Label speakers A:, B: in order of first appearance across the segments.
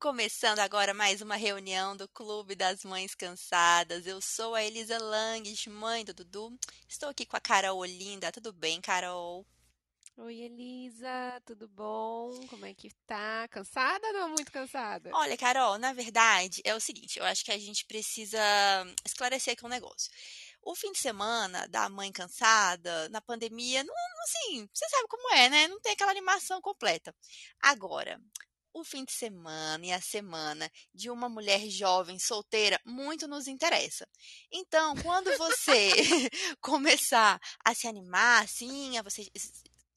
A: Começando agora mais uma reunião do Clube das Mães Cansadas. Eu sou a Elisa Langes, mãe do Dudu. Estou aqui com a Carol Olinda. Tudo bem, Carol?
B: Oi, Elisa, tudo bom? Como é que tá? Cansada ou não muito cansada?
A: Olha, Carol, na verdade é o seguinte: eu acho que a gente precisa esclarecer aqui um negócio. O fim de semana da mãe cansada, na pandemia, não, assim, você sabe como é, né? Não tem aquela animação completa. Agora, o fim de semana e a semana de uma mulher jovem solteira muito nos interessa. Então, quando você começar a se animar, assim, a você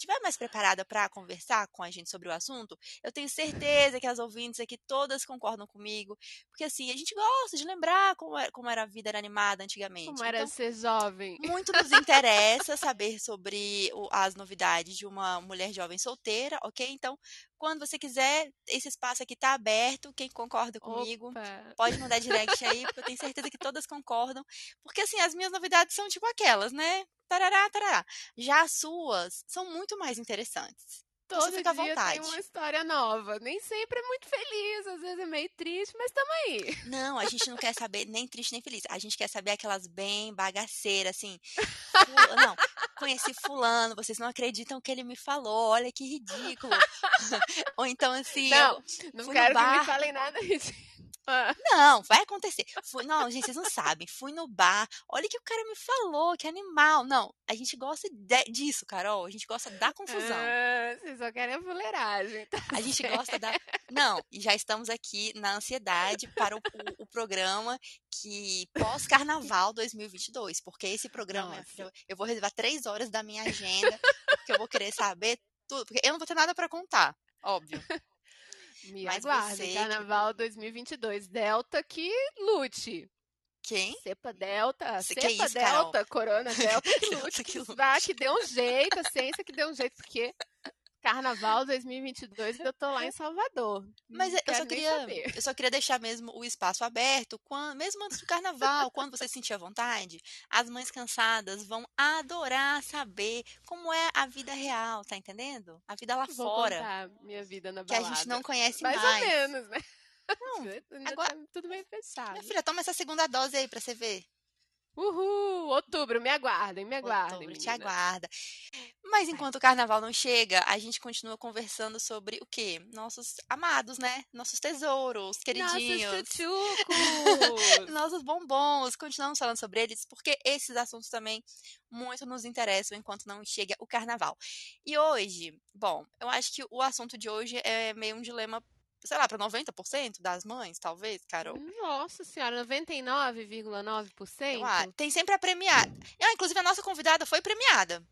A: estiver mais preparada para conversar com a gente sobre o assunto, eu tenho certeza que as ouvintes aqui todas concordam comigo, porque assim, a gente gosta de lembrar como era, como era a vida era animada antigamente.
B: Como era
A: então,
B: ser jovem.
A: Muito nos interessa saber sobre o, as novidades de uma mulher jovem solteira, ok? Então, quando você quiser, esse espaço aqui está aberto. Quem concorda comigo,
B: Opa.
A: pode mandar direct aí, porque eu tenho certeza que todas concordam. Porque assim, as minhas novidades são tipo aquelas, né? Tarará, tarará. Já as suas são muito mais interessantes.
B: Todo
A: você fica à
B: dia
A: vontade.
B: tem uma história nova. Nem sempre é muito feliz, às vezes é meio triste, mas tamo aí.
A: Não, a gente não quer saber nem triste nem feliz. A gente quer saber aquelas bem bagaceiras, assim. Fula- Não, conheci fulano, vocês não acreditam que ele me falou, olha que ridículo. Ou então assim,
B: Não, não quero que me falem nada disso. Ah,
A: Não, vai acontecer. Fui, não, gente, vocês não sabem. Fui no bar. Olha o que o cara me falou, que animal. Não, a gente gosta de- disso, Carol. A gente gosta da confusão.
B: ah, vocês só querem a fuleiragem. tá
A: A gente gosta da. Não, e já estamos aqui na ansiedade para o, o- o programa que pós-carnaval 2022. Porque esse programa,
B: Nossa.
A: eu vou reservar três horas da minha agenda, porque eu vou querer saber tudo. Porque eu não vou ter nada para contar, óbvio.
B: Me
A: Mas
B: aguardem,
A: você
B: Carnaval 2022. Delta que lute.
A: Quem?
B: Cepa Delta,
A: que
B: cepa
A: isso, Carol?
B: Delta, Corona Delta que
A: Delta
B: lute.
A: que
B: Que
A: lute.
B: vá, que dê um jeito, a ciência que dê um jeito, porque Carnaval 2022 eu tô lá em Salvador.
A: Mas
B: Não
A: eu só queria, eu só queria deixar mesmo o espaço aberto, quan- mesmo antes do carnaval, quando você sentir à vontade, as mães cansadas vão adorar saber como é a vida real, tá entendendo? A vida lá
B: Vou
A: fora,
B: minha vida na
A: que a
B: balada.
A: gente não conhece
B: Mais
A: mais.
B: ou menos, né?
A: Não, agora-
B: tá tudo bem fechado.
A: minha filha, toma essa segunda dose aí pra você ver.
B: Uhul, outubro, me aguardem, me aguardem,
A: Outubro, te aguarda. Mas enquanto o carnaval não chega, a gente continua conversando sobre o quê? Nossos amados, né? Nossos tesouros, queridinhos.
B: Nossos chuchucos!
A: nossos bombons, continuamos falando sobre eles, porque esses assuntos também muito nos interessam enquanto não chega o carnaval. E hoje, bom, eu acho que o assunto de hoje é meio um dilema, sei lá, para 90% das mães, talvez, Carol.
B: Nossa senhora, 99,9%?
A: Eu acho. Tem sempre a premiada. Ah, inclusive, a nossa convidada foi premiada.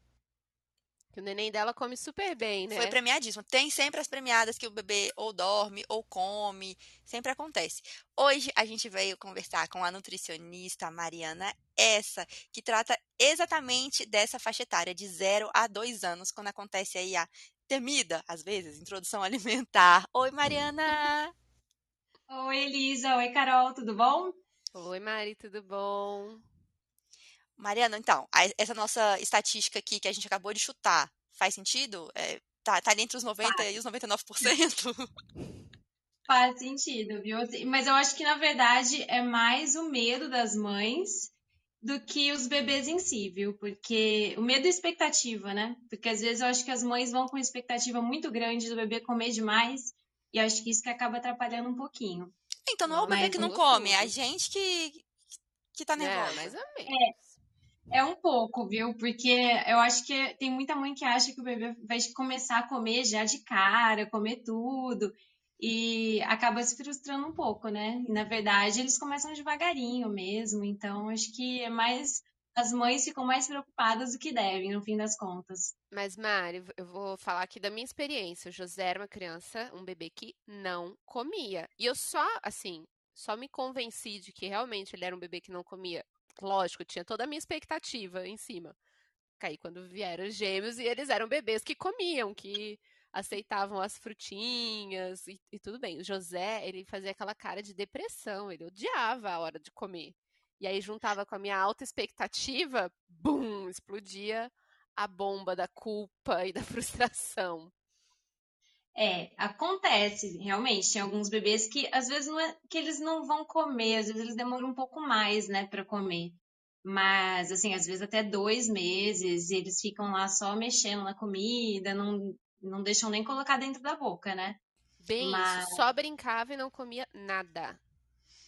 B: Que o neném dela come super bem, né?
A: Foi premiadíssimo. Tem sempre as premiadas que o bebê ou dorme ou come, sempre acontece. Hoje a gente veio conversar com a nutricionista Mariana Essa, que trata exatamente dessa faixa etária, de 0 a 2 anos, quando acontece aí a temida, às vezes, introdução alimentar. Oi, Mariana!
C: Oi, Elisa. Oi, Carol. Tudo bom?
B: Oi, Mari, tudo bom?
A: Mariana, então, essa nossa estatística aqui que a gente acabou de chutar, faz sentido? É, tá, tá ali entre os 90% e os 99%?
C: Faz sentido, viu? Mas eu acho que, na verdade, é mais o medo das mães do que os bebês em si, viu? Porque o medo e expectativa, né? Porque às vezes eu acho que as mães vão com expectativa muito grande do bebê comer demais e eu acho que isso que acaba atrapalhando um pouquinho.
A: Então não é o bebê
C: Mas
A: que não
B: gostoso.
A: come, é a gente que, que tá nervosa.
B: É, mais ou menos.
C: É um pouco, viu? Porque eu acho que tem muita mãe que acha que o bebê vai começar a comer já de cara, comer tudo, e acaba se frustrando um pouco, né? E na verdade eles começam devagarinho mesmo, então acho que é mais. As mães ficam mais preocupadas do que devem, no fim das contas.
B: Mas, Mari, eu vou falar aqui da minha experiência. O José era uma criança, um bebê que não comia. E eu só, assim, só me convenci de que realmente ele era um bebê que não comia. Lógico, tinha toda a minha expectativa em cima. Aí quando vieram os gêmeos e eles eram bebês que comiam, que aceitavam as frutinhas e, e tudo bem. O José, ele fazia aquela cara de depressão, ele odiava a hora de comer. E aí juntava com a minha alta expectativa, bum, explodia a bomba da culpa e da frustração.
C: É, acontece, realmente. Tem alguns bebês que às vezes não é que eles não vão comer, às vezes eles demoram um pouco mais, né, para comer. Mas, assim, às vezes até dois meses, eles ficam lá só mexendo na comida, não, não deixam nem colocar dentro da boca, né?
B: Bem, Mas... isso, só brincava e não comia nada.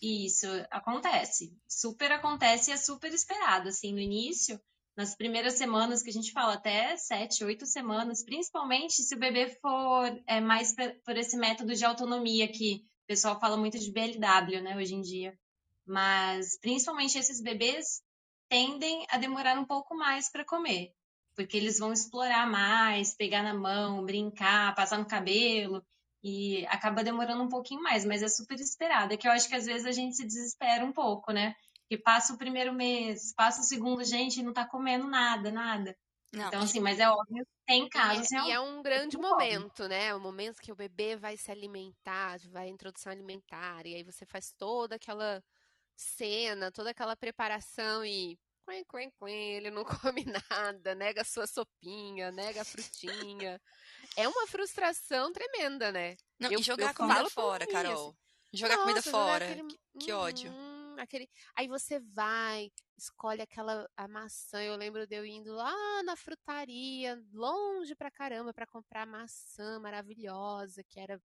C: Isso acontece. Super acontece e é super esperado. Assim, no início, nas primeiras semanas que a gente fala, até sete, oito semanas, principalmente se o bebê for é, mais por esse método de autonomia que o pessoal fala muito de BLW, né, hoje em dia. Mas principalmente esses bebês tendem a demorar um pouco mais para comer, porque eles vão explorar mais, pegar na mão, brincar, passar no cabelo e acaba demorando um pouquinho mais, mas é super esperado. É que eu acho que às vezes a gente se desespera um pouco, né? Que passa o primeiro mês, passa o segundo, gente, não tá comendo nada, nada. Não, então, assim, mas é óbvio, tem casos.
B: E, é, e é um grande momento, né? O momento que o bebê vai se alimentar, vai a introdução alimentar, e aí você faz toda aquela cena, toda aquela preparação e quen, quen, quen, ele não come nada, nega a sua sopinha, nega a frutinha. é uma frustração tremenda, né?
A: Não, eu, e jogar a comida fora, Carol. Jogar Nossa, comida fora. Aquele... Que, que ódio.
B: Hum, aquele... Aí você vai, escolhe aquela a maçã. Eu lembro de eu indo lá na frutaria, longe pra caramba, para comprar maçã maravilhosa, que era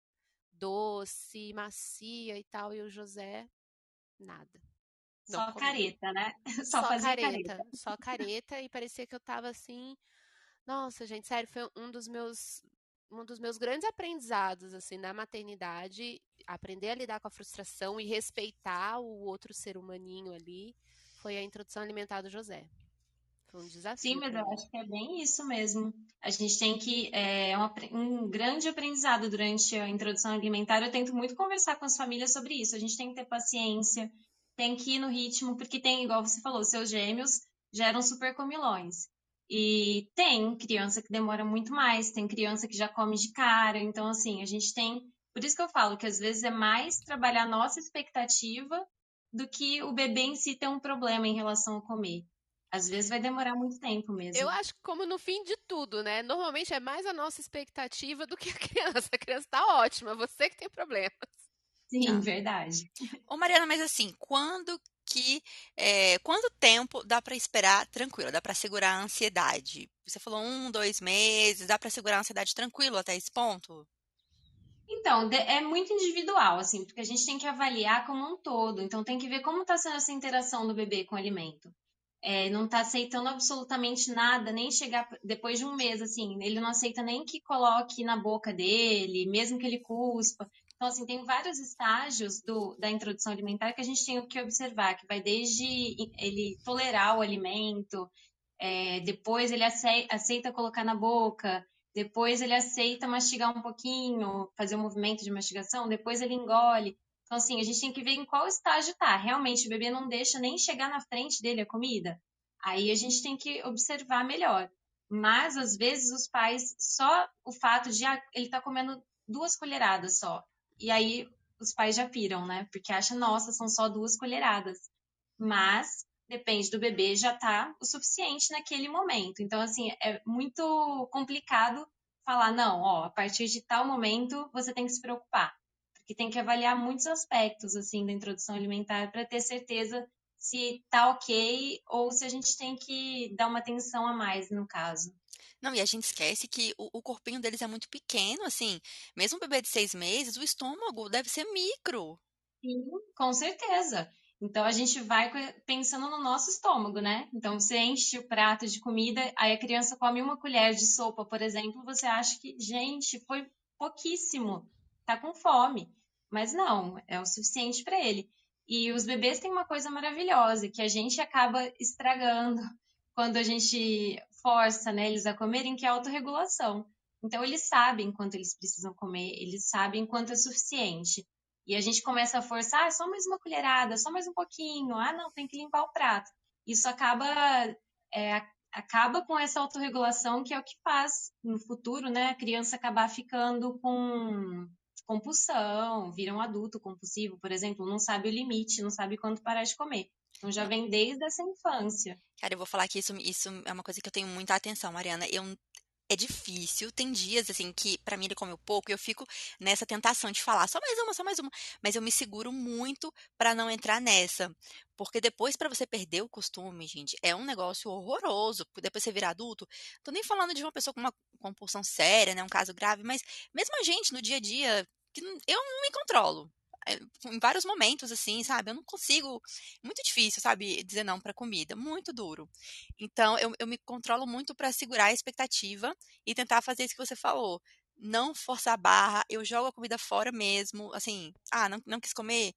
B: doce, macia e tal. E o José nada.
C: Não só careta, né? Só,
B: só careta, careta. Só careta e parecia que eu tava assim. Nossa, gente, sério, foi um dos meus um dos meus grandes aprendizados assim na maternidade, aprender a lidar com a frustração e respeitar o outro ser humaninho ali, foi a introdução alimentar do José. Foi um desafio.
C: Sim, mas eu acho que é bem isso mesmo. A gente tem que. É, é um, um grande aprendizado durante a introdução alimentar. Eu tento muito conversar com as famílias sobre isso. A gente tem que ter paciência, tem que ir no ritmo, porque tem, igual você falou, seus gêmeos geram super comilões. E tem criança que demora muito mais, tem criança que já come de cara. Então, assim, a gente tem. Por isso que eu falo que às vezes é mais trabalhar a nossa expectativa do que o bebê em si ter um problema em relação a comer. Às vezes vai demorar muito tempo mesmo.
B: Eu acho que como no fim de tudo, né? Normalmente é mais a nossa expectativa do que a criança. A criança tá ótima, você que tem problemas.
C: Sim, ah. verdade.
A: Ô Mariana, mas assim, quando que é, quanto tempo dá para esperar tranquilo? Dá para segurar a ansiedade? Você falou um, dois meses, dá para segurar a ansiedade tranquilo até esse ponto?
C: Então, é muito individual, assim, porque a gente tem que avaliar como um todo. Então, tem que ver como está sendo essa interação do bebê com o alimento é, não está aceitando absolutamente nada, nem chegar depois de um mês, assim, ele não aceita nem que coloque na boca dele, mesmo que ele cuspa. Então, assim, tem vários estágios do, da introdução alimentar que a gente tem que observar, que vai desde ele tolerar o alimento, é, depois ele aceita, colocar na boca, depois ele aceita mastigar um pouquinho, fazer um movimento de mastigação, depois ele engole. Então, assim, a gente tem que ver em qual estágio tá. Realmente, o bebê não deixa nem chegar na frente dele a comida. Aí a gente tem que observar melhor. Mas, às vezes, os pais, só o fato de ah, ele tá comendo duas colheradas só. E aí os pais já piram, né? Porque acham, nossa, são só duas colheradas. Mas depende do bebê, já tá o suficiente naquele momento. Então, assim, é muito complicado falar, não, ó, a partir de tal momento você tem que se preocupar que tem que avaliar muitos aspectos assim da introdução alimentar para ter certeza se tá ok ou se a gente tem que dar uma atenção a mais no caso.
A: Não, e a gente esquece que o, o corpinho deles é muito pequeno, assim. Mesmo um bebê de seis meses, o estômago deve ser micro.
C: Sim, com certeza. Então a gente vai pensando no nosso estômago, né? Então você enche o prato de comida, aí a criança come uma colher de sopa, por exemplo, você acha que, gente, foi pouquíssimo, tá com fome. Mas não, é o suficiente para ele. E os bebês têm uma coisa maravilhosa que a gente acaba estragando quando a gente força né, eles a comerem, que é a autorregulação. Então, eles sabem quanto eles precisam comer, eles sabem quanto é suficiente. E a gente começa a forçar, ah, só mais uma colherada, só mais um pouquinho, ah, não, tem que limpar o prato. Isso acaba, é, acaba com essa autorregulação, que é o que faz no futuro, né, a criança acabar ficando com compulsão, vira um adulto compulsivo, por exemplo, não sabe o limite, não sabe quando parar de comer. Então já vem desde essa infância.
A: Cara, eu vou falar que isso, isso é uma coisa que eu tenho muita atenção, Mariana. Eu, é difícil. Tem dias, assim, que para mim ele comeu pouco e eu fico nessa tentação de falar só mais uma, só mais uma. Mas eu me seguro muito para não entrar nessa. Porque depois, para você perder o costume, gente, é um negócio horroroso. Depois você virar adulto. Tô nem falando de uma pessoa com uma compulsão séria, né? Um caso grave, mas mesmo a gente no dia a dia, que eu não me controlo. É, em vários momentos, assim, sabe? Eu não consigo. Muito difícil, sabe? Dizer não para comida. Muito duro. Então, eu, eu me controlo muito para segurar a expectativa e tentar fazer isso que você falou. Não forçar a barra, eu jogo a comida fora mesmo. Assim, ah, não, não quis comer?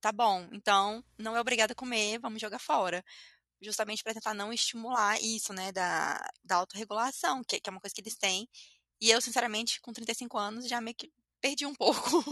A: Tá bom, então não é obrigada a comer, vamos jogar fora justamente para tentar não estimular isso, né, da, da autorregulação, que, que é uma coisa que eles têm. E eu, sinceramente, com 35 anos, já meio que perdi um pouco.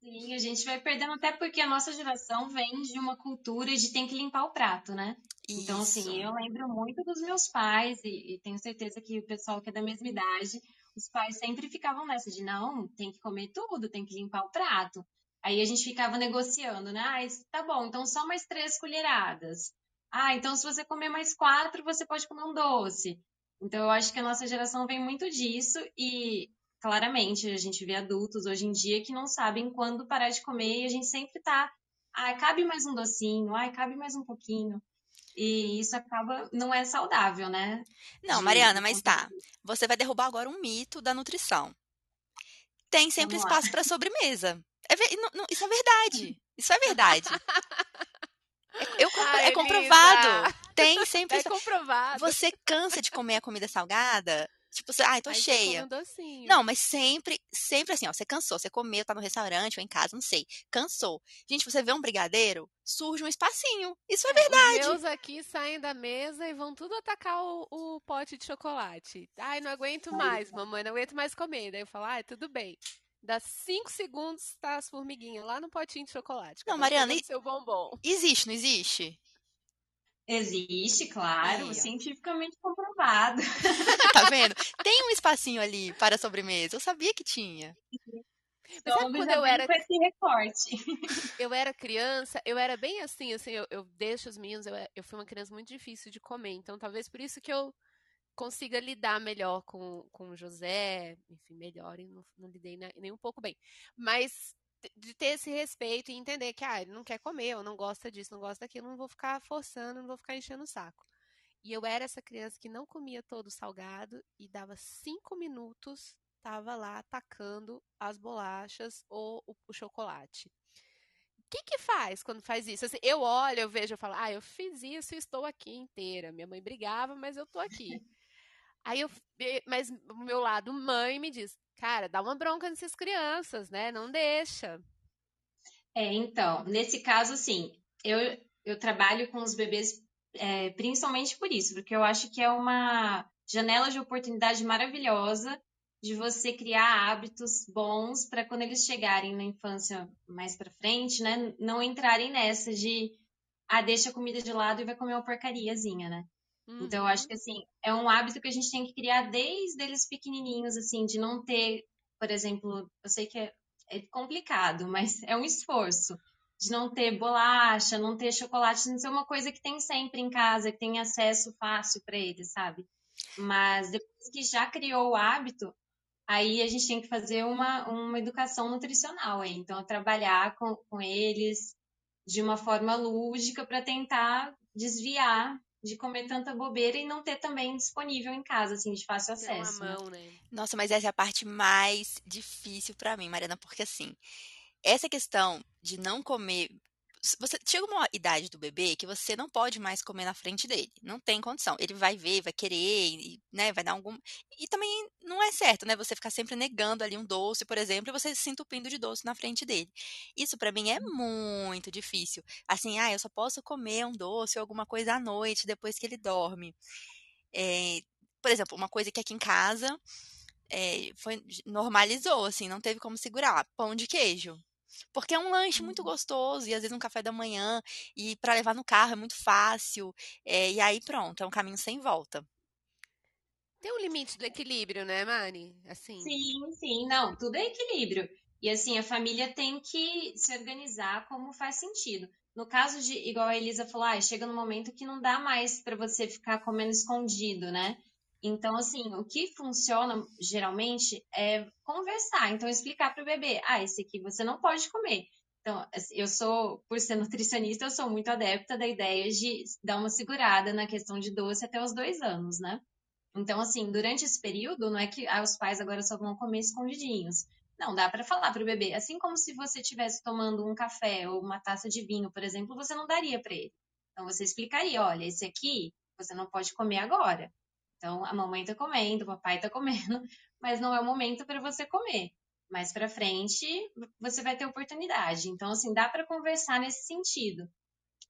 C: Sim, a gente vai perdendo até porque a nossa geração vem de uma cultura de tem que limpar o prato, né? Isso. Então, assim, eu lembro muito dos meus pais e, e, tenho certeza que o pessoal que é da mesma idade, os pais sempre ficavam nessa de não, tem que comer tudo, tem que limpar o prato. Aí a gente ficava negociando, né? Ah, tá bom, então só mais três colheradas. Ah, então se você comer mais quatro, você pode comer um doce. Então eu acho que a nossa geração vem muito disso e claramente a gente vê adultos hoje em dia que não sabem quando parar de comer e a gente sempre tá, ah, cabe mais um docinho, ah, cabe mais um pouquinho. E isso acaba, não é saudável, né?
A: Não, Mariana, mas tá. Você vai derrubar agora um mito da nutrição. Tem sempre espaço para sobremesa. É, não, não, isso é verdade. Isso é verdade. É, eu, Ai, é comprovado. Tem sempre.
B: É comprovado.
A: Você cansa de comer a comida salgada? Tipo, ai, tô
B: Aí
A: cheia.
B: Um
A: não, mas sempre, sempre assim, ó, você cansou, você comeu, tá no restaurante ou em casa, não sei. Cansou. Gente, você vê um brigadeiro, surge um espacinho. Isso é, é verdade.
B: Os meus aqui saem da mesa e vão tudo atacar o, o pote de chocolate. Ai, não aguento mais, mamãe, não aguento mais comer. Daí eu falo, ai, tudo bem. Dá cinco segundos, tá as formiguinhas lá no potinho de chocolate.
A: Não, Mariana,
B: seu bombom.
A: existe, não existe?
C: Existe, claro, Aí, cientificamente comprovado.
A: tá vendo? Tem um espacinho ali para sobremesa. Eu sabia que tinha.
B: Mas sabe quando eu era.
C: Com esse recorte.
B: Eu era criança, eu era bem assim, assim, eu, eu deixo os meninos, eu, eu fui uma criança muito difícil de comer. Então, talvez por isso que eu consiga lidar melhor com, com o José, enfim, melhor, e não, não lidei nem um pouco bem. Mas de ter esse respeito e entender que, ah, ele não quer comer, ou não gosta disso, não gosta daquilo, não vou ficar forçando, não vou ficar enchendo o saco. E eu era essa criança que não comia todo salgado e dava cinco minutos, tava lá atacando as bolachas ou o, o chocolate. O que que faz quando faz isso? Assim, eu olho, eu vejo, eu falo, ah, eu fiz isso e estou aqui inteira. Minha mãe brigava, mas eu tô aqui. Aí eu, mas o meu lado mãe me diz, cara, dá uma bronca nessas crianças, né? Não deixa.
C: É, então, nesse caso, assim, eu, eu trabalho com os bebês é, principalmente por isso, porque eu acho que é uma janela de oportunidade maravilhosa de você criar hábitos bons para quando eles chegarem na infância mais para frente, né, não entrarem nessa de ah, deixa a comida de lado e vai comer uma porcariazinha, né? Uhum. Então, eu acho uhum. que, assim, é um hábito que a gente tem que criar desde eles pequenininhos, assim, de não ter, por exemplo, eu sei que é, é complicado, mas é um esforço de não ter bolacha, não ter chocolate, não ser uma coisa que tem sempre em casa, que tem acesso fácil para eles, sabe? Mas depois que já criou o hábito, aí a gente tem que fazer uma, uma educação nutricional aí. Então, trabalhar com, com eles de uma forma lúdica para tentar desviar de comer tanta bobeira e não ter também disponível em casa, assim, de fácil acesso.
B: Né? Mão, né?
A: Nossa, mas essa é a parte mais difícil para mim, Mariana, porque assim, essa questão de não comer você chega uma idade do bebê que você não pode mais comer na frente dele. Não tem condição. Ele vai ver, vai querer, e, né, vai dar algum. E também não é certo, né? Você ficar sempre negando ali um doce, por exemplo, e você se entupindo de doce na frente dele. Isso para mim é muito difícil. Assim, ah, eu só posso comer um doce ou alguma coisa à noite depois que ele dorme. É, por exemplo, uma coisa que aqui em casa é, foi, normalizou, assim, não teve como segurar. Pão de queijo. Porque é um lanche muito uhum. gostoso, e às vezes um café da manhã, e para levar no carro é muito fácil. É, e aí pronto, é um caminho sem volta.
B: Tem um limite do equilíbrio, né, Mari? Assim.
C: Sim, sim, não, tudo é equilíbrio. E assim, a família tem que se organizar como faz sentido. No caso de, igual a Elisa falou, ah, chega no momento que não dá mais para você ficar comendo escondido, né? Então, assim, o que funciona geralmente é conversar. Então, explicar para o bebê: ah, esse aqui você não pode comer. Então, assim, eu sou, por ser nutricionista, eu sou muito adepta da ideia de dar uma segurada na questão de doce até os dois anos, né? Então, assim, durante esse período, não é que ah, os pais agora só vão comer escondidinhos. Não, dá para falar para o bebê. Assim como se você estivesse tomando um café ou uma taça de vinho, por exemplo, você não daria para ele. Então, você explicaria: olha, esse aqui você não pode comer agora. Então, a mamãe está comendo, o papai está comendo, mas não é o momento para você comer. Mais para frente, você vai ter oportunidade. Então, assim, dá para conversar nesse sentido.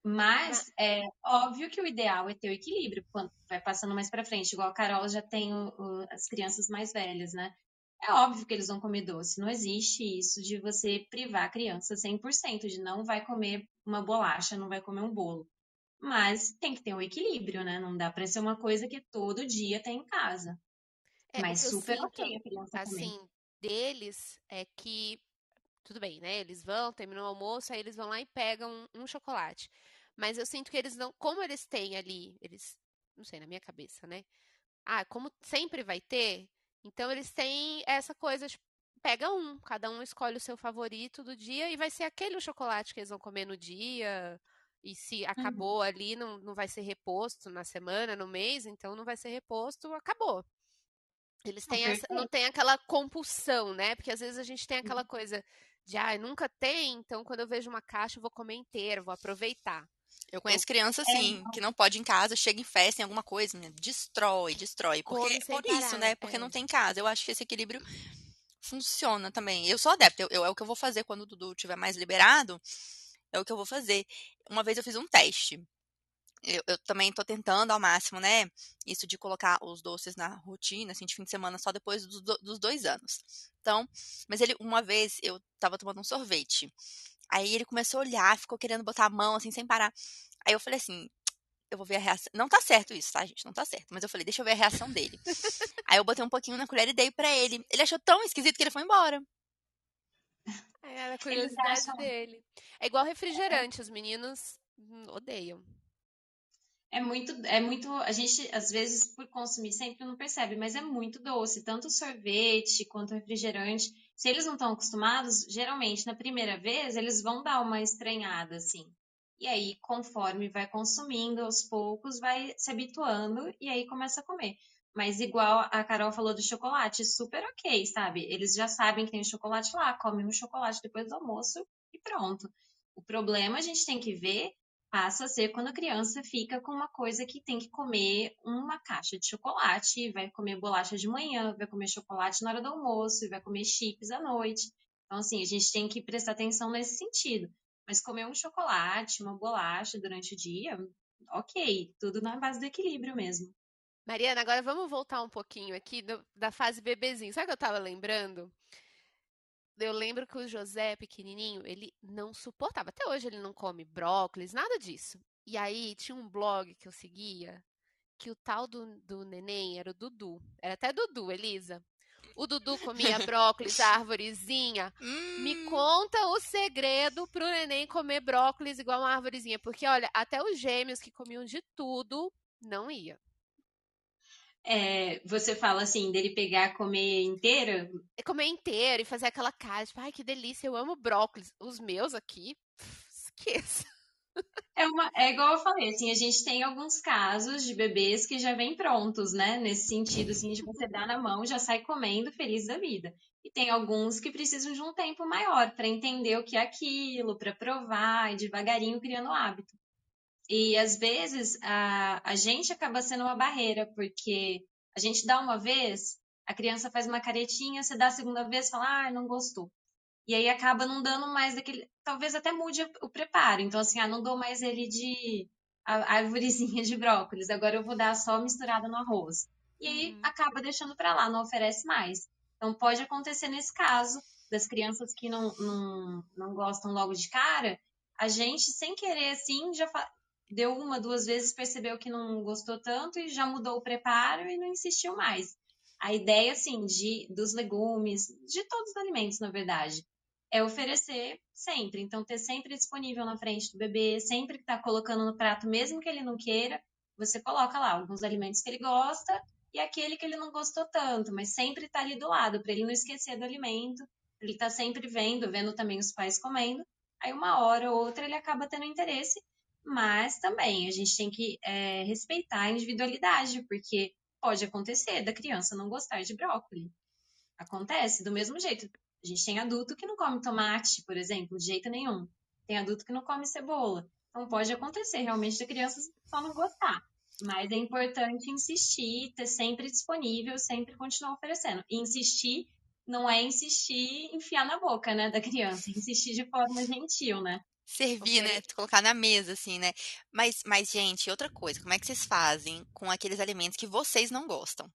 C: Mas é óbvio que o ideal é ter o equilíbrio quando vai passando mais para frente. Igual a Carol já tem o, o, as crianças mais velhas, né? É óbvio que eles vão comer doce. Não existe isso de você privar a criança 100% de não vai comer uma bolacha, não vai comer um bolo. Mas tem que ter um equilíbrio, né? Não dá para ser uma coisa que todo dia tem em casa.
B: É,
C: Mas super
B: sinto,
C: ok a criança
B: assim,
C: comer.
B: deles é que tudo bem, né? Eles vão, terminam o almoço, aí eles vão lá e pegam um, um chocolate. Mas eu sinto que eles não, como eles têm ali, eles, não sei, na minha cabeça, né? Ah, como sempre vai ter, então eles têm essa coisa, tipo, pega um, cada um escolhe o seu favorito do dia e vai ser aquele o chocolate que eles vão comer no dia. E se
C: Uhum.
B: acabou ali, não, não vai ser reposto na semana, no mês, então não vai ser reposto, acabou. Eles
C: Não,
B: têm essa, não tem aquela compulsão, né? Porque às vezes a gente tem aquela
C: Uhum.
B: coisa de, ah, nunca tem, então quando eu vejo uma caixa eu vou comer inteira, vou aproveitar.
A: Eu conheço criança
C: É,
A: assim, que não pode ir em casa, chega em festa, em alguma coisa, menina, destrói, destrói. Porque, por isso,
B: parar,
A: né? Porque
B: é.
A: não tem casa. Eu acho que esse equilíbrio funciona também. Eu sou adepta, eu, eu- é o que eu vou fazer quando o Dudu estiver mais liberado, é o que eu vou fazer. Uma vez eu fiz um teste. Eu, eu também tô tentando ao máximo, né? Isso de colocar os doces na rotina, assim, de fim de semana, só depois dos, do- dos dois anos. Então, mas ele, uma vez, eu tava tomando um sorvete. Aí ele começou a olhar, ficou querendo botar a mão, assim, sem parar. Aí eu falei assim, eu vou ver a reação. Não tá certo isso, tá, gente? Não tá certo. Mas eu falei, deixa eu ver a reação dele. Aí eu botei um pouquinho na colher e dei pra ele. Ele achou tão esquisito que ele foi embora.
B: É, era a curiosidade
C: acham
B: dele. É igual refrigerante, os meninos hum, odeiam.
C: É muito, é muito. A gente, às vezes, por consumir sempre não percebe, mas é muito doce, tanto o sorvete quanto o refrigerante. Se eles não estão acostumados, geralmente na primeira vez eles vão dar uma estranhada, assim. E aí, conforme vai consumindo aos poucos, vai se habituando e aí começa a comer. Mas igual a Carol falou do chocolate, super ok, sabe? Eles já sabem que tem chocolate lá, comem um chocolate depois do almoço e pronto. O problema a gente tem que ver passa a ser quando a criança fica com uma coisa que tem que comer uma caixa de chocolate, vai comer bolacha de manhã, vai comer chocolate na hora do almoço, vai comer chips à noite. Então, assim, a gente tem que prestar atenção nesse sentido. Mas comer um chocolate, uma bolacha durante o dia, ok, tudo na base do equilíbrio mesmo.
B: Mariana, agora vamos voltar um pouquinho aqui do- da fase bebezinho. Sabe o que eu tava lembrando? Eu lembro que o José, pequenininho, ele não suportava. Até hoje ele não come brócolis, nada disso. E aí tinha um blog que eu seguia que o tal do, do neném era o Dudu. Era até Dudu, Elisa. O Dudu comia brócolis, árvorezinha. Me
A: Hum,
B: conta o segredo pro neném comer brócolis igual uma árvorezinha. Porque, olha, até os gêmeos que comiam de tudo não ia.
C: É, você fala assim, dele pegar, comer inteira,
B: comer inteiro e fazer aquela cara, tipo, ai, que delícia, eu amo brócolis. Os meus aqui, pff, esqueça.
C: É, uma, é igual eu falei, assim, a gente tem alguns casos de bebês que já vêm prontos, né? Nesse sentido, assim, de você dar na mão, já sai comendo feliz da vida. E tem alguns que precisam de um tempo maior para entender o que é aquilo, para provar e devagarinho criando hábito. E às vezes a, a gente acaba sendo uma barreira, porque a gente dá uma vez, a criança faz uma caretinha, você dá a segunda vez, fala, ah, não gostou. E aí acaba não dando mais daquele. Talvez até mude o preparo. Então, assim, ah, não dou mais ele de a árvorezinha de brócolis, agora eu vou dar só misturada no arroz. E aí
B: Uhum.
C: acaba deixando pra lá, não oferece mais. Então pode acontecer nesse caso das crianças que não, não, não gostam logo de cara, a gente, sem querer, assim, já fa- deu uma, duas vezes, percebeu que não gostou tanto e já mudou o preparo e não insistiu mais. A ideia, assim, de, dos legumes, de todos os alimentos, na verdade, é oferecer sempre. Então, ter sempre disponível na frente do bebê, sempre que tá colocando no prato, mesmo que ele não queira, você coloca lá alguns alimentos que ele gosta e aquele que ele não gostou tanto, mas sempre tá ali do lado, para ele não esquecer do alimento, ele tá sempre vendo, vendo também os pais comendo. Aí uma hora ou outra ele acaba tendo interesse, mas também a gente tem que é, respeitar a individualidade, porque pode acontecer da criança não gostar de brócolis. Acontece do mesmo jeito. A gente tem adulto que não come tomate, por exemplo, de jeito nenhum. Tem adulto que não come cebola. Então pode acontecer realmente da criança só não gostar. Mas é importante insistir, ter sempre disponível, sempre continuar oferecendo. E insistir não é insistir enfiar na boca, né, da criança, insistir de forma gentil, né?
A: Servir, né? Colocar na mesa, assim, né? Mas, mas, gente, outra coisa, como é que vocês fazem com aqueles alimentos que vocês não gostam?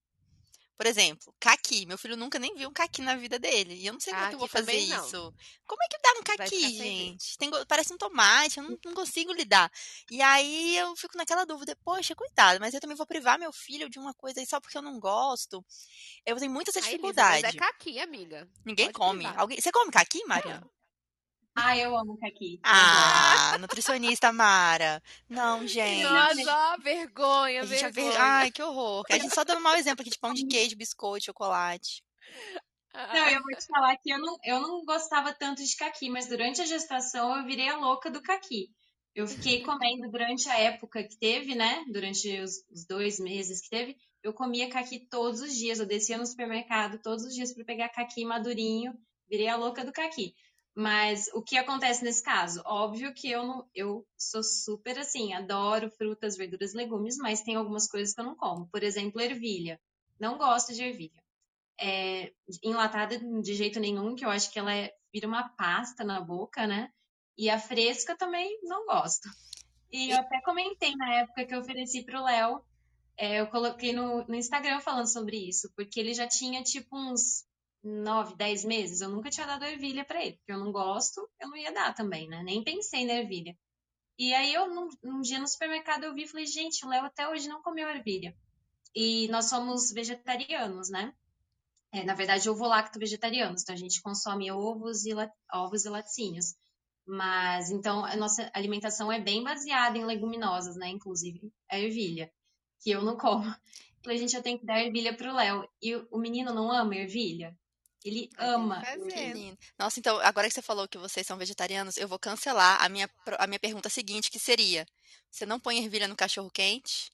A: Por exemplo, caqui. Meu filho nunca nem viu um caqui na vida dele. E eu não sei como é que eu vou fazer isso. Como é que dá um caqui, gente? Tem, parece um tomate, eu não, não, consigo lidar. E aí eu fico naquela dúvida, poxa, coitado, mas eu também vou privar meu filho de uma coisa aí só porque eu não gosto. Eu tenho muita essa dificuldade.
B: Mas é caqui, amiga.
A: Ninguém Pode come. Alguém... Você come caqui, Maria?
C: Ah, eu amo caqui.
A: Ah, nutricionista Mara. Não, gente.
B: Nossa, vergonha, vergonha.
A: Ai, que horror. A gente só dando um mau exemplo aqui de pão de queijo, biscoito, chocolate.
C: Não, eu vou te falar que eu não, eu não gostava tanto de caqui, mas durante a gestação eu virei a louca do caqui. Eu fiquei comendo durante a época que teve, né? Durante os, os dois meses que teve, eu comia caqui todos os dias. Eu descia no supermercado todos os dias para pegar caqui madurinho. Virei a louca do caqui. Mas o que acontece nesse caso? Óbvio que eu não, eu sou super assim, adoro frutas, verduras, legumes, mas tem algumas coisas que eu não como. Por exemplo, ervilha. Não gosto de ervilha. É, enlatada de jeito nenhum, que eu acho que ela é, vira uma pasta na boca, né? E a fresca também não gosto. E eu até comentei na época que eu ofereci para o Léo, é, eu coloquei no, no Instagram falando sobre isso, porque ele já tinha tipo uns nove, dez meses, eu nunca tinha dado ervilha para ele, porque eu não gosto, eu não ia dar também, né? Nem pensei na ervilha. E aí eu, num, dia no supermercado, eu vi e falei, gente, o Léo até hoje não comeu ervilha. E nós somos vegetarianos, né? É, na verdade, ovo-lacto vegetarianos, então a gente consome ovos e, ovos e laticínios. Mas, então, a nossa alimentação é bem baseada em leguminosas, né? Inclusive a ervilha, que eu não como. Falei, gente, eu tenho que dar ervilha pro Léo. E o menino não ama ervilha? Ele ama.
A: Nossa, então, agora que você falou que vocês são vegetarianos, eu vou cancelar a minha, a minha pergunta seguinte, que seria: você não põe ervilha no cachorro quente?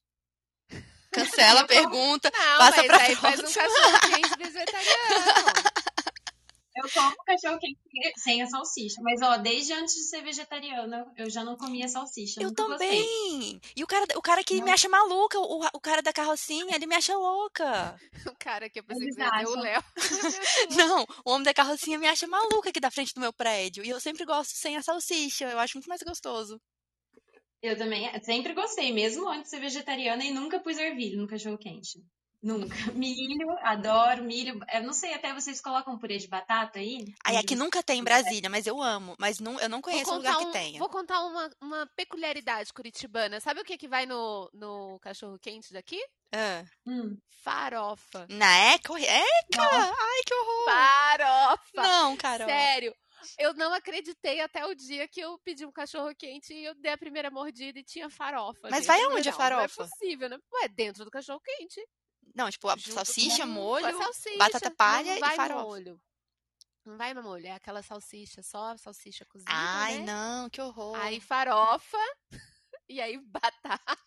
A: Cancela a pergunta, não, passa pra aí
B: faz um cachorro quente vegetariano.
C: Eu como cachorro quente sem a salsicha. Mas, ó, desde antes de ser vegetariana, eu já não comia salsicha.
A: Eu
C: também.
A: Gostei. E o cara, o cara que não. me acha maluca, o, o cara da carrocinha, ele me acha louca.
B: O cara que eu pensei que era o Léo.
A: não, o homem da carrocinha me acha maluca aqui da frente do meu prédio. E eu sempre gosto sem a salsicha. Eu acho muito mais gostoso.
C: Eu também sempre gostei, mesmo antes de ser vegetariana, e nunca pus ervilha no cachorro quente. Nunca. Milho, adoro milho. Eu não sei, até vocês colocam purê de batata aí?
A: Aí aqui nunca tem em Brasília, mas eu amo. Mas não, eu não conheço lugar um, que tenha.
B: Vou contar uma, uma peculiaridade curitibana. Sabe o que, que vai no, no cachorro quente daqui?
A: Ah.
B: Hum. Farofa.
A: Na Eco? Eca! Ai, que horror!
B: Farofa!
A: Não, Carol.
B: Sério. Eu não acreditei até o dia que eu pedi um cachorro quente e eu dei a primeira mordida e tinha farofa.
A: Mas vai aonde a farofa?
B: Não é possível, né? Ué, dentro do cachorro quente.
A: Não, tipo, a salsicha, molho, salsicha, batata palha e farofa.
B: Molho. Não vai no molho, é aquela salsicha, só a salsicha cozida,
A: Ai,
B: né?
A: não, que horror.
B: Aí farofa, e aí batata.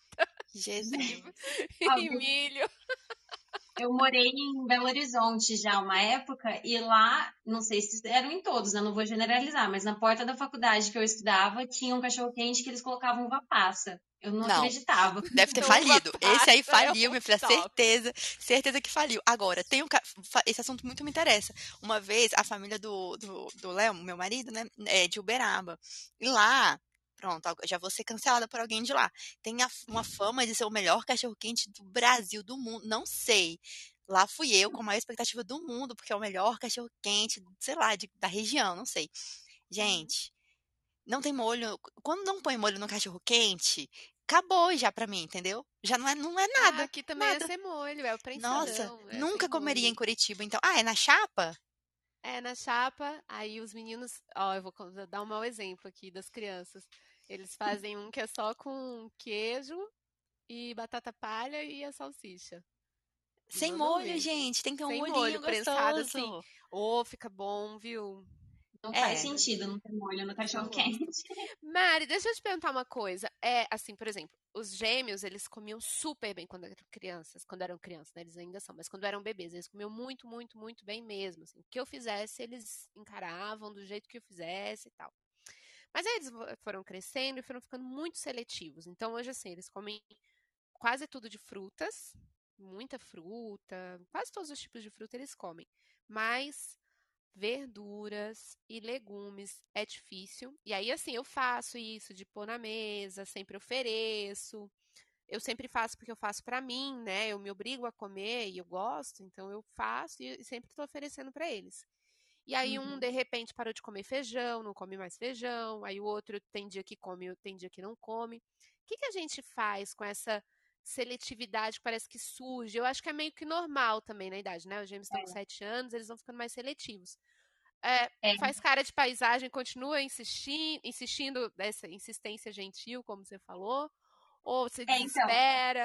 A: Jesus.
B: e milho.
C: Eu morei em Belo Horizonte já uma época e lá, não sei se eram em todos, né? Não vou generalizar, mas na porta da faculdade que eu estudava tinha um cachorro quente que eles colocavam uva passa. Eu não, não, acreditava.
A: Deve ter falido. Esse aí faliu, minha filha. Certeza. Certeza que faliu. Agora, tem um. Esse assunto muito me interessa. Uma vez, a família do Léo, do, Léo, meu marido, né? É de Uberaba. E lá, pronto, já vou ser cancelada por alguém de lá. Tem a, uma fama de ser o melhor cachorro-quente do Brasil, do mundo. Não sei. Lá fui eu com a maior expectativa do mundo, porque é o melhor cachorro-quente, sei lá, de, da região, não sei. Uhum. Gente, não tem molho. Quando não põe molho no cachorro quente, acabou já pra mim, entendeu? Já não é, não é nada. Ah,
B: aqui também
A: nada.
B: é ser molho, é o prensadão.
A: Nossa,
B: é
A: nunca comeria molho. em Curitiba, então. Ah, é na chapa?
B: É, na chapa. Aí os meninos, ó, eu vou dar um mau exemplo aqui das crianças. Eles fazem um que é só com queijo e batata palha e a salsicha.
A: Sem molho, gente. Tem que ter um
B: Sem
A: molhinho
B: molho, prensado
A: gostoso.
B: assim. Ô, fica bom, viu?
C: Não
A: É.
C: faz sentido não ter molho no cachorro quente.
B: Mari, deixa eu te perguntar uma coisa. É, assim, por exemplo, os gêmeos, eles comiam super bem quando eram crianças, quando eram crianças, né? Eles ainda são, mas quando eram bebês, eles comiam muito, muito, muito bem mesmo, assim. O que eu fizesse, eles encaravam do jeito que eu fizesse e tal. Mas aí eles foram crescendo e foram ficando muito seletivos. Então, hoje, assim, eles comem quase tudo de frutas, muita fruta, quase todos os tipos de fruta eles comem. Mas verduras e legumes é difícil. E aí, assim, eu faço isso de pôr na mesa, sempre ofereço. Eu sempre faço porque eu faço pra mim, né? Eu me obrigo a comer e eu gosto, então eu faço e sempre tô oferecendo pra eles. E aí um,
C: Uhum.
B: de repente, parou de comer feijão, não come mais feijão. Aí o outro tem dia que come, tem dia que não come. O que que a gente faz com essa seletividade que parece que surge? Eu acho que é meio que normal também na idade, né? Os gêmeos estão com sete anos, eles vão ficando mais seletivos. É,
C: É.
B: Faz cara de paisagem, continua insistindo, insistindo dessa insistência gentil, como você falou? Ou você
C: É, então.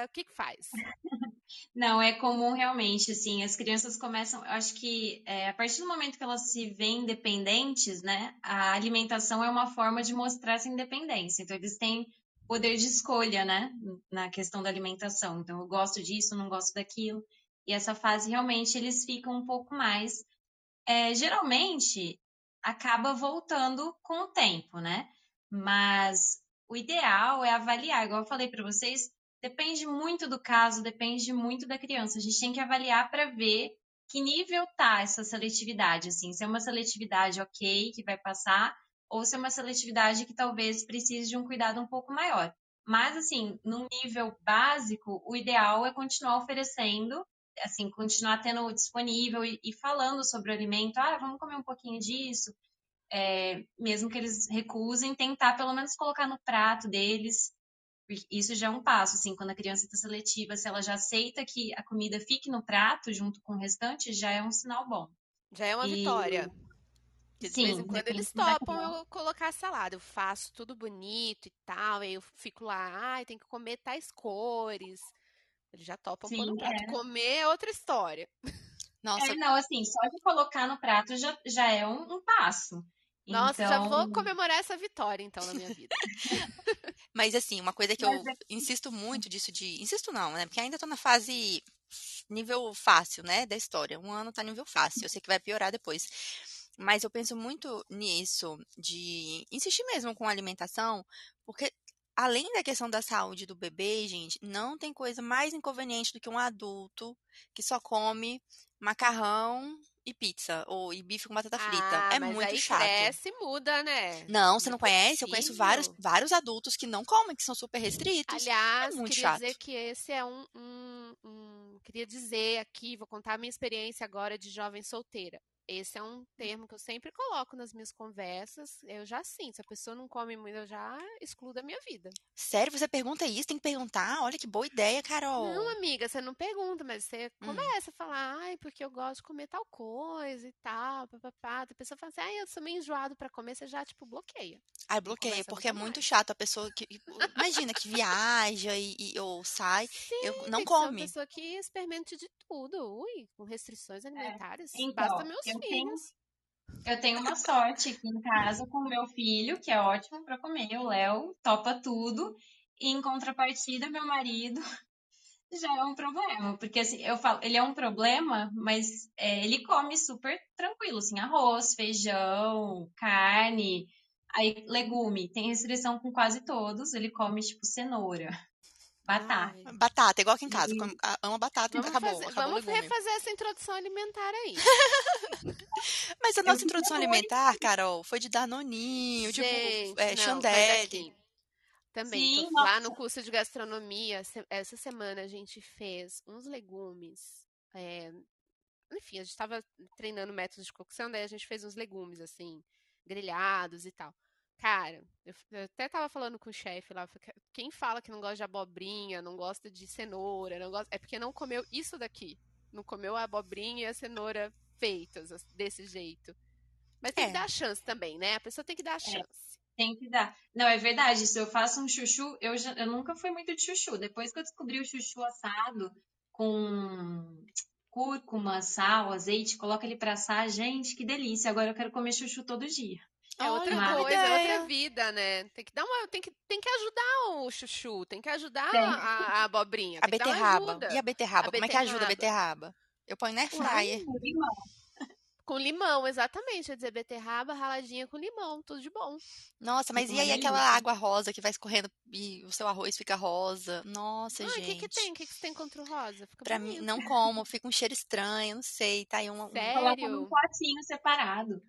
B: O que que faz?
C: Não, é comum realmente, assim, as crianças começam, eu acho que é, a partir do momento que elas se veem independentes, né, a alimentação é uma forma de mostrar essa independência. Então, eles têm poder de escolha, né, na questão da alimentação. Então, eu gosto disso, não gosto daquilo. E essa fase, realmente, eles ficam um pouco mais. é, geralmente, acaba voltando com o tempo, né? Mas o ideal é avaliar, igual eu falei para vocês, depende muito do caso, depende muito da criança. A gente tem que avaliar para ver que nível tá essa seletividade, assim, se é uma seletividade ok, que vai passar, ou se é uma seletividade que talvez precise de um cuidado um pouco maior. Mas, assim, num nível básico, o ideal é continuar oferecendo, assim, continuar tendo disponível e, e falando sobre o alimento. Ah, vamos comer um pouquinho disso. É, mesmo que eles recusem, tentar pelo menos colocar no prato deles. Isso já é um passo, assim, quando a criança está seletiva, se ela já aceita que a comida fique no prato junto com o restante, já é um sinal bom.
B: Já é uma
C: E-
B: vitória. Porque de
C: Sim,
B: vez em quando eles topam eu colocar salada. Eu faço tudo bonito e tal. Aí eu fico lá, ai, tem que comer tais cores. Eles já topam
C: Sim,
B: prato.
C: é.
B: Comer é outra história.
A: Nossa,
C: É, não, assim, só de colocar no prato já, já é um, um passo.
B: Nossa, já vou
C: Então,
B: comemorar essa vitória, então, na minha vida.
A: Mas assim, uma coisa que
C: Mas
A: eu
C: é-
A: insisto muito disso de. Insisto não, né? Porque ainda tô na fase nível fácil, né? Da história. Um ano tá nível fácil. Eu sei que vai piorar depois. Mas eu penso muito nisso, de insistir mesmo com a alimentação, porque além da questão da saúde do bebê, gente, não tem coisa mais inconveniente do que um adulto que só come macarrão e pizza, ou e bife com batata frita.
B: Ah,
A: É
B: mas
A: muito
B: aí
A: chato.
B: cresce e muda, né?
A: Não, você
B: Não
A: não
B: é
A: conhece? Eu conheço vários, vários adultos que não comem, que são super restritos.
B: Aliás,
A: muito
B: queria
A: chato.
B: dizer que esse é um, um- um- Queria dizer aqui, vou contar a minha experiência agora de jovem solteira. Esse é um termo que eu sempre coloco nas minhas conversas. Eu já sinto, se a pessoa não come muito, eu já excluo da minha vida.
A: Sério, você pergunta isso? Tem que perguntar? Olha que boa ideia, Carol.
B: Não, amiga, você não pergunta, mas você
A: Hum.
B: começa a falar, ai, porque eu gosto de comer tal coisa e tal, papapá. A pessoa fala assim, ai, eu sou meio enjoado pra comer, você já, tipo, bloqueia.
A: Ai, bloqueia, porque é muito chato a pessoa que. Imagina que viaja e, e- ou sai,
B: Sim,
A: eu não
B: ser uma
A: come.
B: pessoa que experimente de tudo. Ui, com restrições alimentares.
C: Então,
B: Basta meus
C: eu tenho-
B: filhos.
C: eu tenho uma sorte aqui em casa com o meu filho, que é ótimo para comer. O Léo topa tudo. E em contrapartida, meu marido já é um problema. Porque assim, eu falo, ele é um problema, mas é, ele come super tranquilo, assim, arroz, feijão, carne, aí legume. Tem restrição com quase todos. Ele come, tipo, cenoura, batata.
B: Ai,
A: Batata, igual aqui em casa. Ama batata,
B: Vamos,
A: acabou,
B: fazer,
A: acabou
B: vamos refazer essa introdução alimentar aí.
A: Mas a
C: Eu
A: nossa
C: queria
A: introdução
C: muito.
A: alimentar, Carol, foi de Danoninho, tipo,
B: Gente,
A: é,
B: não,
A: Chandelle.
B: Também,
C: Sim,
B: tô lá no curso de gastronomia, essa semana a gente fez uns legumes. é, enfim, a gente estava treinando métodos de cocção, daí a gente fez uns legumes, assim, grelhados e tal. Cara, eu, eu até tava falando com o chefe lá, quem fala que não gosta de abobrinha, não gosta de cenoura, não gosta, é porque não comeu isso daqui. Não comeu a abobrinha e a cenoura feitas desse jeito. Mas tem
A: É.
B: que dar a chance também, né? A pessoa tem que dar a chance.
C: Tem que dar. Não, é verdade. Se eu faço um chuchu, eu, já- eu nunca fui muito de chuchu. Depois que eu descobri o chuchu assado com cúrcuma, sal, azeite, coloca ele pra assar. Gente, que delícia. Agora eu quero comer chuchu todo dia.
B: É outra
A: Olha,
B: coisa, é outra vida, né? Tem que dar uma, tem que, tem que ajudar o chuchu, tem que ajudar
C: Tem.
B: a, a abobrinha,
A: A
B: tem que dar uma
A: beterraba.
B: ajuda.
A: E a beterraba?
B: A
A: Como é que ajuda a beterraba? Eu ponho na fryer.
C: Hum, limão.
B: Com limão, exatamente. Quer dizer, beterraba raladinha com limão, tudo de bom.
A: Nossa, mas e aí aquela água rosa que vai escorrendo e o seu arroz fica rosa? Nossa,
B: Ah, o que
A: gente.
B: que tem? O que que você tem contra o rosa? Fica
A: Pra mim,
B: bonito.
A: não como, fica um cheiro estranho, não sei, tá aí um... um-
C: Coloca
B: Sério?
C: num potinho separado.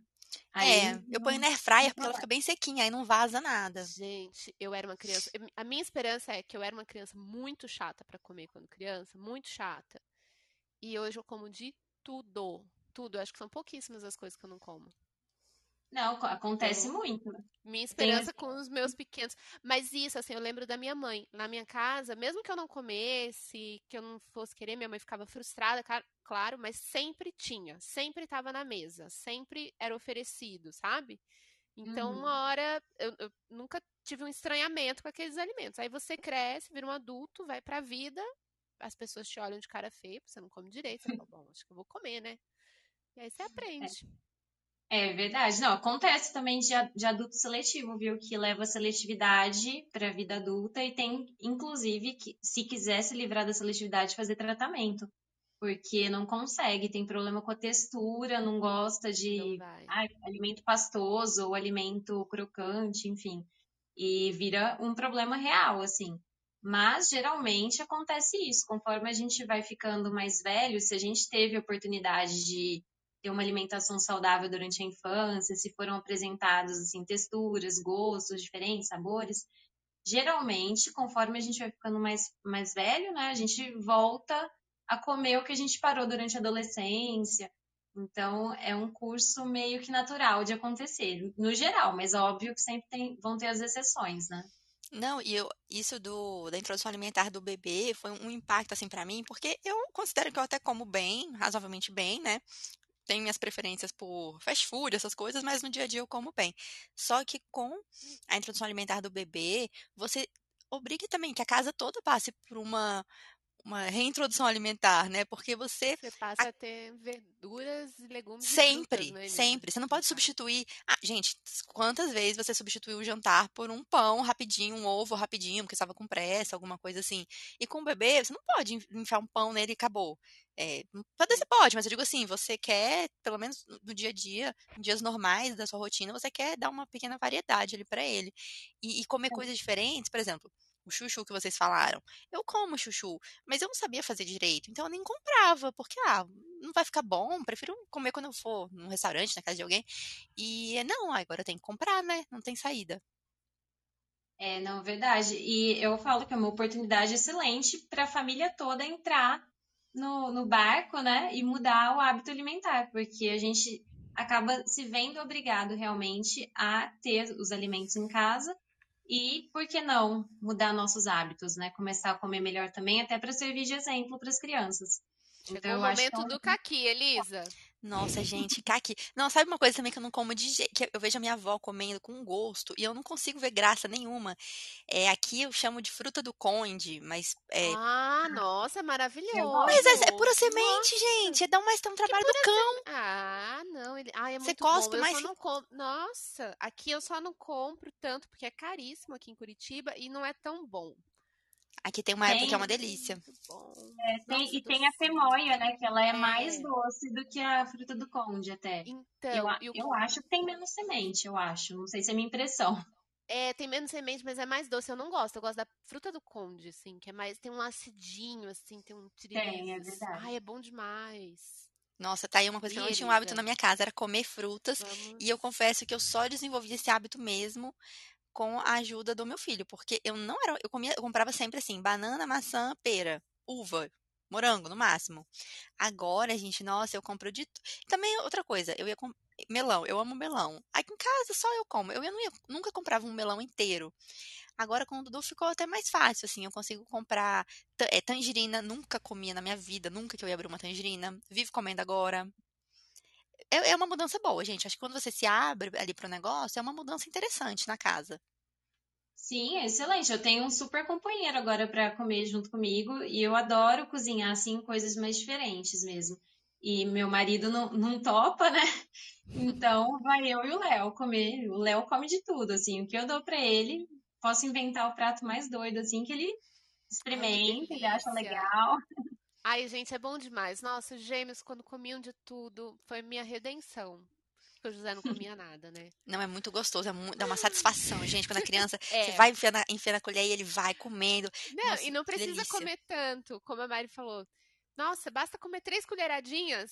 C: Aí,
A: É, eu ponho na air fryer porque ela fica bem sequinha, aí não vaza nada.
B: Gente, eu era uma criança. A minha esperança é que eu era uma criança muito chata pra comer quando criança, muito chata. E hoje eu como de tudo. Tudo. Eu acho que são pouquíssimas as coisas que eu não como.
C: Não, co- acontece
B: Eu-
C: muito.
B: Minha
C: Tem-
B: esperança com os meus pequenos. Mas isso, assim, eu lembro da minha mãe. Na minha casa, mesmo que eu não comesse, que eu não fosse querer, minha mãe ficava frustrada, claro, mas sempre tinha. Sempre estava na mesa. Sempre era oferecido, sabe? Então,
C: Uhum.
B: uma hora, eu, eu nunca tive um estranhamento com aqueles alimentos. Aí você cresce, vira um adulto, vai pra vida, as pessoas te olham de cara feia, você não come direito. Você fala, bom, acho que eu vou comer, né? E aí você aprende.
C: É verdade. Não, acontece também de, de adulto seletivo, viu? Que leva a seletividade para a vida adulta e tem, inclusive, que, se quiser se livrar da seletividade, fazer tratamento. Porque não consegue, tem problema com a textura, não gosta
B: Não
C: de ai, alimento pastoso ou alimento crocante, enfim. E vira um problema real, assim. Mas geralmente acontece isso, conforme a gente vai ficando mais velho, se a gente teve a oportunidade de ter uma alimentação saudável durante a infância, se foram apresentados assim texturas, gostos diferentes, sabores, geralmente, conforme a gente vai ficando mais mais velho, né, a gente volta a comer o que a gente parou durante a adolescência. Então, é um curso meio que natural de acontecer, no geral, mas óbvio que sempre tem, vão ter as exceções, né?
A: Não, e eu, isso do, da introdução alimentar do bebê foi um impacto, assim, pra mim, porque eu considero que eu até como bem, razoavelmente bem, né? Tenho minhas preferências por fast food, essas coisas, mas no dia a dia eu como bem. Só que com a introdução alimentar do bebê, você obriga também que a casa toda passe por uma, uma reintrodução alimentar, né? Porque você
B: Você passa a ter verduras e legumes
A: Sempre,
B: frutas, né,
A: sempre. Você não pode
B: Tá.
A: substituir. Ah, gente, quantas vezes você substituiu o jantar por um pão rapidinho, um ovo rapidinho, porque estava com pressa, alguma coisa assim. E com o bebê, você não pode en- enfiar um pão nele e acabou. É, pode você pode, mas eu digo assim, você quer, pelo menos no- dia a dia, em dias normais da sua rotina, você quer dar uma pequena variedade ali para ele. E, e comer coisas diferentes, por exemplo, o chuchu que vocês falaram. Eu como chuchu, mas eu não sabia fazer direito, então eu nem comprava, porque, ah, não vai ficar bom, prefiro comer quando eu for num restaurante, na casa de alguém. E não, agora eu tenho que comprar, né? Não tem saída.
C: É, não, verdade. E eu falo que é uma oportunidade excelente para a família toda entrar no, no barco, né? E mudar o hábito alimentar, porque a gente acaba se vendo obrigado realmente a ter os alimentos em casa e, por que não, mudar nossos hábitos, né? Começar a comer melhor também, até para servir de exemplo para as crianças.
B: Chegou
C: Então,
B: o
C: acho é
B: momento
C: um-
B: do caqui, Elisa.
A: Nossa, gente, caqui. Não, sabe uma coisa também que eu não como de jeito, que eu vejo a minha avó comendo com gosto e eu não consigo ver graça nenhuma. É, aqui eu chamo de fruta do conde, mas é,
B: Ah, nossa, maravilhoso.
A: mas é, é pura semente, gente. É dar mais um trabalho do cão.
B: Ah, não, ele. Ah, é
A: Você
B: muito
A: cospe
B: bom. Eu só não compro. Nossa, aqui eu só não compro tanto porque é caríssimo aqui em Curitiba e não é tão bom.
A: Aqui tem uma época que é uma
C: Tem.
A: delícia.
C: É, tem-
B: Nossa,
C: e tem a pemoia, né? Que ela é,
B: É.
C: mais doce do que a fruta do conde, até.
B: Então,
C: eu,
B: o-
C: eu acho que tem menos semente, eu acho. Não sei se é minha impressão.
B: é, tem menos semente, mas é mais doce. Eu não gosto. Eu gosto da fruta do conde, assim, que é mais. Tem um acidinho, assim, tem um
C: Tem, é verdade.
B: Ai, é bom demais.
A: Nossa, tá aí uma coisa que eu não tinha um hábito na minha casa, era comer frutas.
B: Vamos.
A: E eu confesso que eu só desenvolvi esse hábito mesmo com a ajuda do meu filho, porque eu não era, eu comia, eu comprava sempre assim, banana, maçã, pera, uva, morango no máximo. Agora, gente, nossa, eu compro de Também outra coisa, eu ia com melão, eu amo melão. Aqui em casa só eu como. Eu ia- nunca comprava um melão inteiro. Agora com o Dudu ficou até mais fácil, assim, eu consigo comprar é, tangerina, nunca comia na minha vida, nunca que eu ia abrir uma tangerina. Vivo comendo agora. É, é uma mudança boa, gente. Acho que quando você se abre ali pro negócio, é uma mudança interessante na casa.
C: Sim, é excelente. Eu tenho um super companheiro agora para comer junto comigo e eu adoro cozinhar assim coisas mais diferentes mesmo. E meu marido não, não topa, né? Então vai eu e o Léo comer. O Léo come de tudo, assim. O que eu dou para ele, posso inventar o prato mais doido, assim, que ele experimenta, ele acha legal.
B: Ai, gente, é bom demais. Nossa, os gêmeos, quando comiam de tudo, foi minha redenção. Porque o José não comia nada, né?
A: Não, é muito gostoso, é mu- dá uma satisfação, gente. Quando a criança, você
B: É.
A: vai enfiando a, enfiando a colher e ele vai comendo.
B: Não,
A: Nossa,
B: e não precisa
A: delícia.
B: comer tanto, como a Mari falou. Nossa, basta comer três colheradinhas,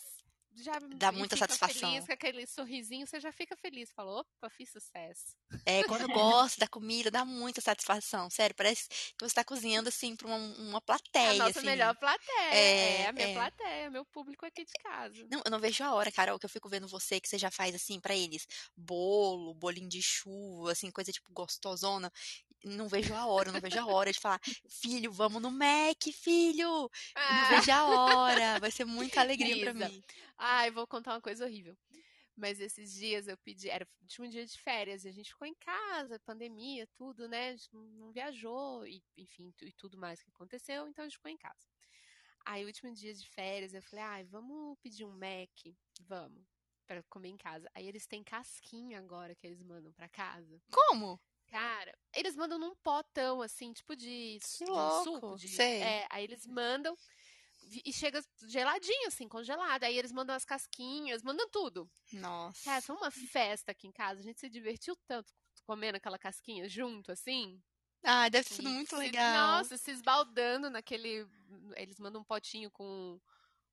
B: já
A: Dá muita satisfação.
B: feliz com aquele sorrisinho, você já fica feliz. Falou, opa, fiz sucesso.
A: É, quando gosta da comida, dá muita satisfação. Sério, parece que você tá cozinhando assim pra uma, uma
B: É a
A: plateia,
B: nossa
A: assim.
B: melhor plateia.
A: É,
B: É, a minha
A: é.
B: plateia, meu público aqui de casa.
A: Não, eu não vejo a hora, Carol, que eu fico vendo você, que você já faz assim pra eles, bolo, bolinho de chuva, assim, coisa tipo gostosona. Não vejo a hora, não vejo a hora de falar, filho, vamos no Mac, filho! Eu Não
B: Ah,
A: vejo a hora, vai ser muita alegria pra
B: Isa.
A: mim.
B: Ai, vou contar uma coisa horrível. Mas esses dias eu pedi, era o último dia de férias, e a gente ficou em casa, pandemia, tudo, né? A gente não viajou, e, enfim, e tudo mais que aconteceu, então a gente ficou em casa. Aí, o último dia de férias, eu falei, ai, vamos pedir um Mac? Vamos, pra comer em casa. Aí eles têm casquinha agora que eles mandam pra casa.
A: Como?
B: Cara, eles mandam num potão, assim, tipo de,
A: louco,
B: suco. De,
A: sei.
B: É, aí eles mandam e chega geladinho, assim, congelado. Aí eles mandam as casquinhas, mandam tudo.
A: Nossa.
B: Cara, foi uma festa aqui em casa. A gente se divertiu tanto comendo aquela casquinha junto, assim.
A: Ai, deve ter sido muito
B: se-
A: legal.
B: Nossa, se esbaldando naquele. Eles mandam um potinho com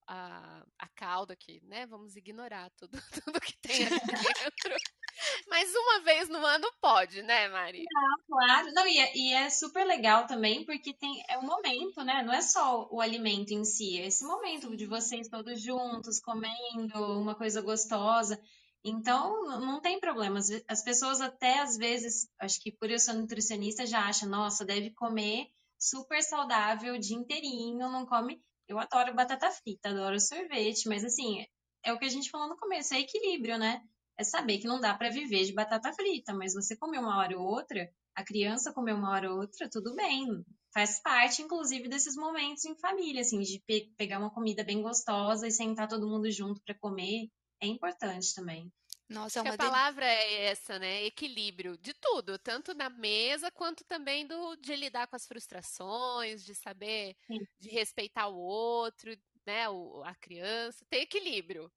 B: a, a calda aqui, né? Vamos ignorar tudo, tudo que tem aqui dentro. Mas uma vez no ano pode, né, Mari?
C: Claro, não, e é, e é super legal também, porque tem, é um momento, né? Não é só o alimento em si, é esse momento de vocês todos juntos, comendo uma coisa gostosa. Então, não tem problema. As pessoas até às vezes, acho que por eu ser nutricionista, já acham, nossa, deve comer super saudável o dia inteirinho, não come. Eu adoro batata frita, adoro sorvete, mas assim, é o que a gente falou no começo, é equilíbrio, né? É saber que não dá para viver de batata frita, mas você comer uma hora ou outra, a criança comer uma hora ou outra, tudo bem. Faz parte, inclusive, desses momentos em família, assim, de pe- pegar uma comida bem gostosa e sentar todo mundo junto para comer. É importante também.
A: Nossa, é
B: Acho
A: uma
B: a palavra é essa, né? Equilíbrio de tudo, tanto na mesa quanto também do de lidar com as frustrações, de saber,
C: Sim.
B: de respeitar o outro, né? O, a criança, ter equilíbrio.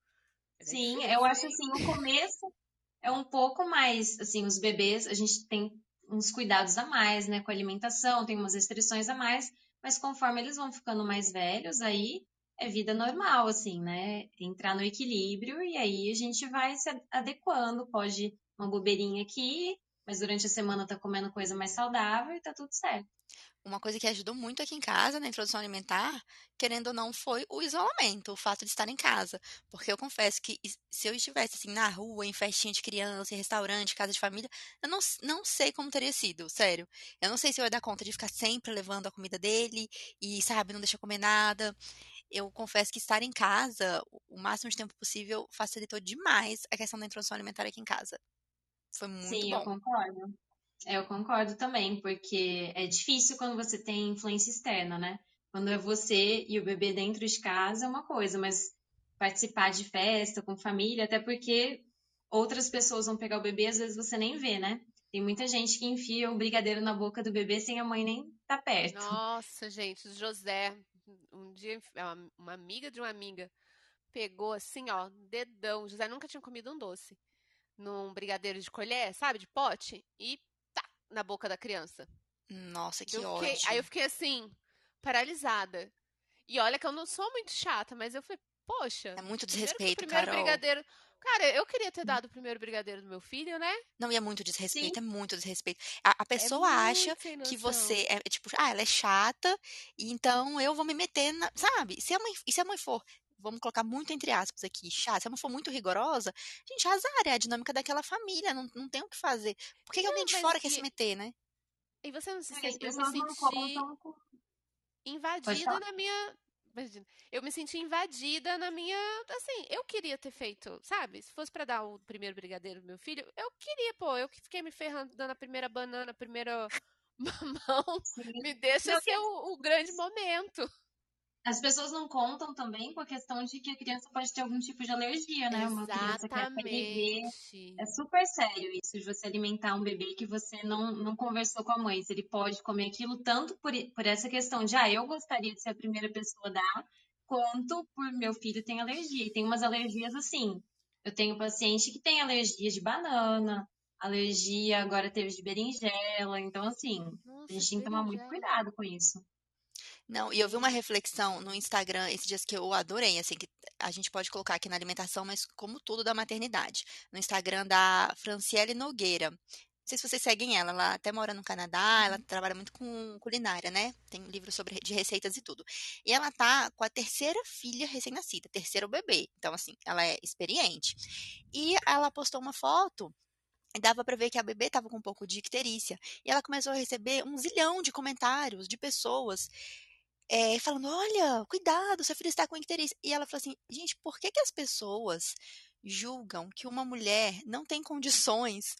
B: É
C: Sim,
B: difícil,
C: eu acho
B: hein?
C: assim, o começo é um pouco mais, assim, os bebês, a gente tem uns cuidados a mais, né, com a alimentação, tem umas restrições a mais, mas conforme eles vão ficando mais velhos, aí é vida normal, assim, né, entrar no equilíbrio e aí a gente vai se adequando, pode uma bobeirinha aqui, mas durante a semana tá comendo coisa mais saudável e tá tudo certo.
A: Uma coisa que ajudou muito aqui em casa, na introdução alimentar, querendo ou não, foi o isolamento, o fato de estar em casa. Porque eu confesso que se eu estivesse assim na rua, em festinha de criança, em restaurante, casa de família, eu não, não sei como teria sido, sério. Eu não sei se eu ia dar conta de ficar sempre levando a comida dele e, sabe, não deixar comer nada. Eu confesso que estar em casa, o máximo de tempo possível, facilitou demais a questão da introdução alimentar aqui em casa. Foi muito
C: Sim, eu
A: bom.
C: concordo. É, Eu concordo também, porque é difícil quando você tem influência externa, né? Quando é você e o bebê dentro de casa é uma coisa, mas participar de festa com família, até porque outras pessoas vão pegar o bebê, às vezes você nem vê, né? Tem muita gente que enfia o brigadeiro na boca do bebê sem a mãe nem estar perto.
B: Nossa, gente, o José, um dia uma uma amiga de uma amiga pegou assim, ó, dedão. O José nunca tinha comido um doce num brigadeiro de colher, sabe, de pote, e tá na boca da criança.
A: Nossa, que
B: Eu fiquei-
A: ódio.
B: aí eu fiquei assim, paralisada. E olha que eu não sou muito chata, mas eu falei, poxa,
A: É muito desrespeito,
B: primeiro
A: Carol.
B: brigadeiro. Cara, eu queria ter dado o primeiro brigadeiro do meu filho, né?
A: Não, e é muito desrespeito, é muito desrespeito. A, a
B: É
A: pessoa acha
B: muito sem
A: que você é, é tipo, ah, ela é chata, então eu vou me meter na, sabe? Se a mãe, e se a mãe for, vamos colocar muito entre aspas aqui, chata, se a mãe for muito rigorosa, gente, azar, é a dinâmica daquela família, não, não tem o que fazer. Por que, que alguém de fora quer
B: e-
A: se meter, né?
B: E você não se sente. Eu me
C: não
B: senti invadida na minha Imagina. Eu me senti invadida na minha. Assim, eu queria ter feito, sabe? Se fosse para dar o primeiro brigadeiro pro meu filho, eu queria, pô. Eu fiquei me ferrando dando a primeira banana, a primeira mamão. Sim. Me deixa Não, ser o, o grande momento.
C: As pessoas não contam também com a questão de que a criança pode ter algum tipo de alergia, né?
B: Exatamente. Uma criança
C: que é É super sério isso de você alimentar um bebê que você não, não conversou com a mãe. Se ele pode comer aquilo, tanto por, por essa questão de, ah, eu gostaria de ser a primeira pessoa a dar, quanto por meu filho tem alergia. E tem umas alergias assim. Eu tenho paciente que tem alergia de banana, alergia agora teve de berinjela. Então, assim, Nossa, a gente tem que tomar muito cuidado com isso.
A: Não, e eu vi uma reflexão no Instagram esses dias que eu adorei, assim, que a gente pode colocar aqui na alimentação, mas como tudo da maternidade. No Instagram da Franciele Nogueira. Não sei se vocês seguem ela, ela até mora no Canadá, ela uhum. trabalha muito com culinária, né? Tem livro sobre de receitas e tudo. E ela tá com a terceira filha recém-nascida, terceiro bebê. Então, assim, ela é experiente. E ela postou uma foto e dava para ver que a bebê estava com um pouco de icterícia. E ela começou a receber um zilhão de comentários de pessoas é, falando: olha, cuidado, seu filho está com icterícia. E ela falou assim: gente, por que, que as pessoas julgam que uma mulher não tem condições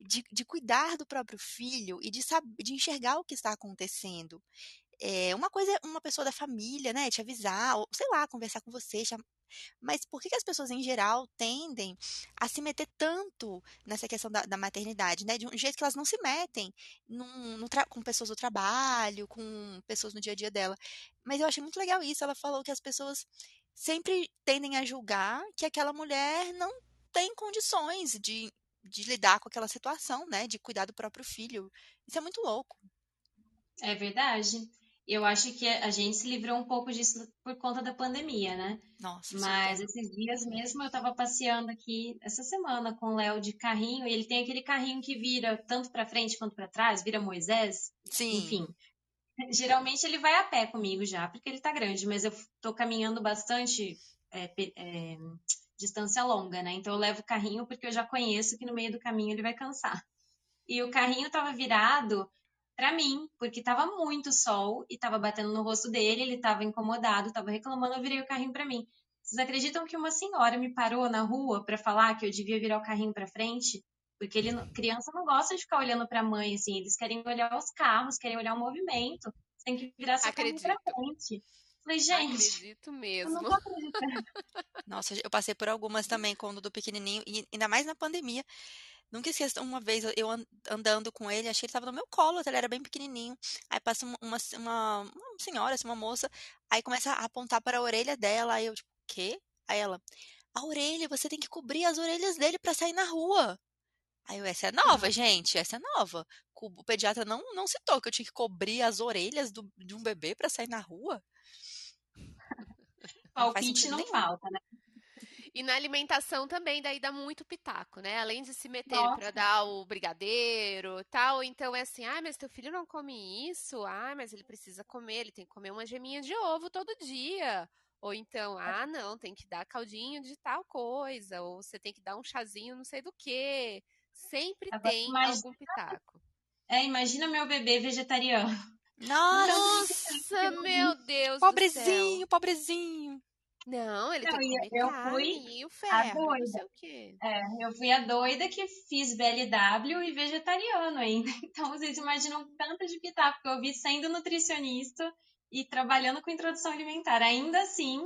A: de, de cuidar do próprio filho e de, de enxergar o que está acontecendo? É, uma coisa é uma pessoa da família, né, te avisar, ou sei lá, conversar com você, mas por que, que as pessoas, em geral, tendem a se meter tanto nessa questão da, da maternidade, né? De um jeito que elas não se metem num, no com pessoas do trabalho, com pessoas no dia a dia dela. Mas eu achei muito legal isso. Ela falou que as pessoas sempre tendem a julgar que aquela mulher não tem condições de, de lidar com aquela situação, né? De cuidar do próprio filho. Isso é muito louco.
C: É verdade. Eu acho que a gente se livrou um pouco disso por conta da pandemia, né?
A: Nossa.
C: Mas esses dias mesmo eu tava passeando aqui essa semana com o Léo de carrinho, e ele tem aquele carrinho que vira tanto para frente quanto para trás, vira Moisés.
A: Sim.
C: Enfim. Geralmente ele vai a pé comigo já, porque ele tá grande, mas eu tô caminhando bastante é, é, distância longa, né? Então eu levo o carrinho porque eu já conheço que no meio do caminho ele vai cansar. E o carrinho tava virado para mim, porque tava muito sol e tava batendo no rosto dele, ele tava incomodado, tava reclamando, eu virei o carrinho para mim. Vocês acreditam que uma senhora me parou na rua para falar que eu devia virar o carrinho para frente? Porque ele, criança não gosta de ficar olhando para a mãe assim, eles querem olhar os carros, querem olhar o movimento. Você tem que virar seu carrinho para frente. Falei, gente.
B: Acredito mesmo. Eu
C: não.
A: Nossa, eu passei por algumas também quando do pequenininho, e ainda mais na pandemia. Nunca esqueço, uma vez eu andando com ele, achei que ele estava no meu colo, ele era bem pequenininho. Aí passa uma, uma, uma senhora, assim, uma moça, aí começa a apontar para a orelha dela, aí eu, tipo, quê? Aí ela, a orelha, você tem que cobrir as orelhas dele para sair na rua. Aí eu, essa é nova, gente, essa é nova. O pediatra não, não citou que eu tinha que cobrir as orelhas do, de um bebê para sair na rua.
C: Palpite não, não falta, né?
B: E na alimentação também, daí dá muito pitaco, né? Além de se meter para dar o brigadeiro tal, então é assim, ah, mas teu filho não come isso? Ah, mas ele precisa comer, ele tem que comer uma geminha de ovo todo dia. Ou então, ah, não, tem que dar caldinho de tal coisa, ou você tem que dar um chazinho não sei do que. Sempre tem imagina, algum pitaco.
C: É, imagina meu bebê vegetariano.
B: Nossa, meu Deus.
A: Pobrezinho, pobrezinho.
B: Não, ele não, tem que
C: eu fui
B: e o ferro,
C: a doida. É, eu fui a doida que fiz BLW e vegetariano ainda. Então, vocês imaginam tanto de pitaco que eu vi sendo nutricionista e trabalhando com introdução alimentar. Ainda assim,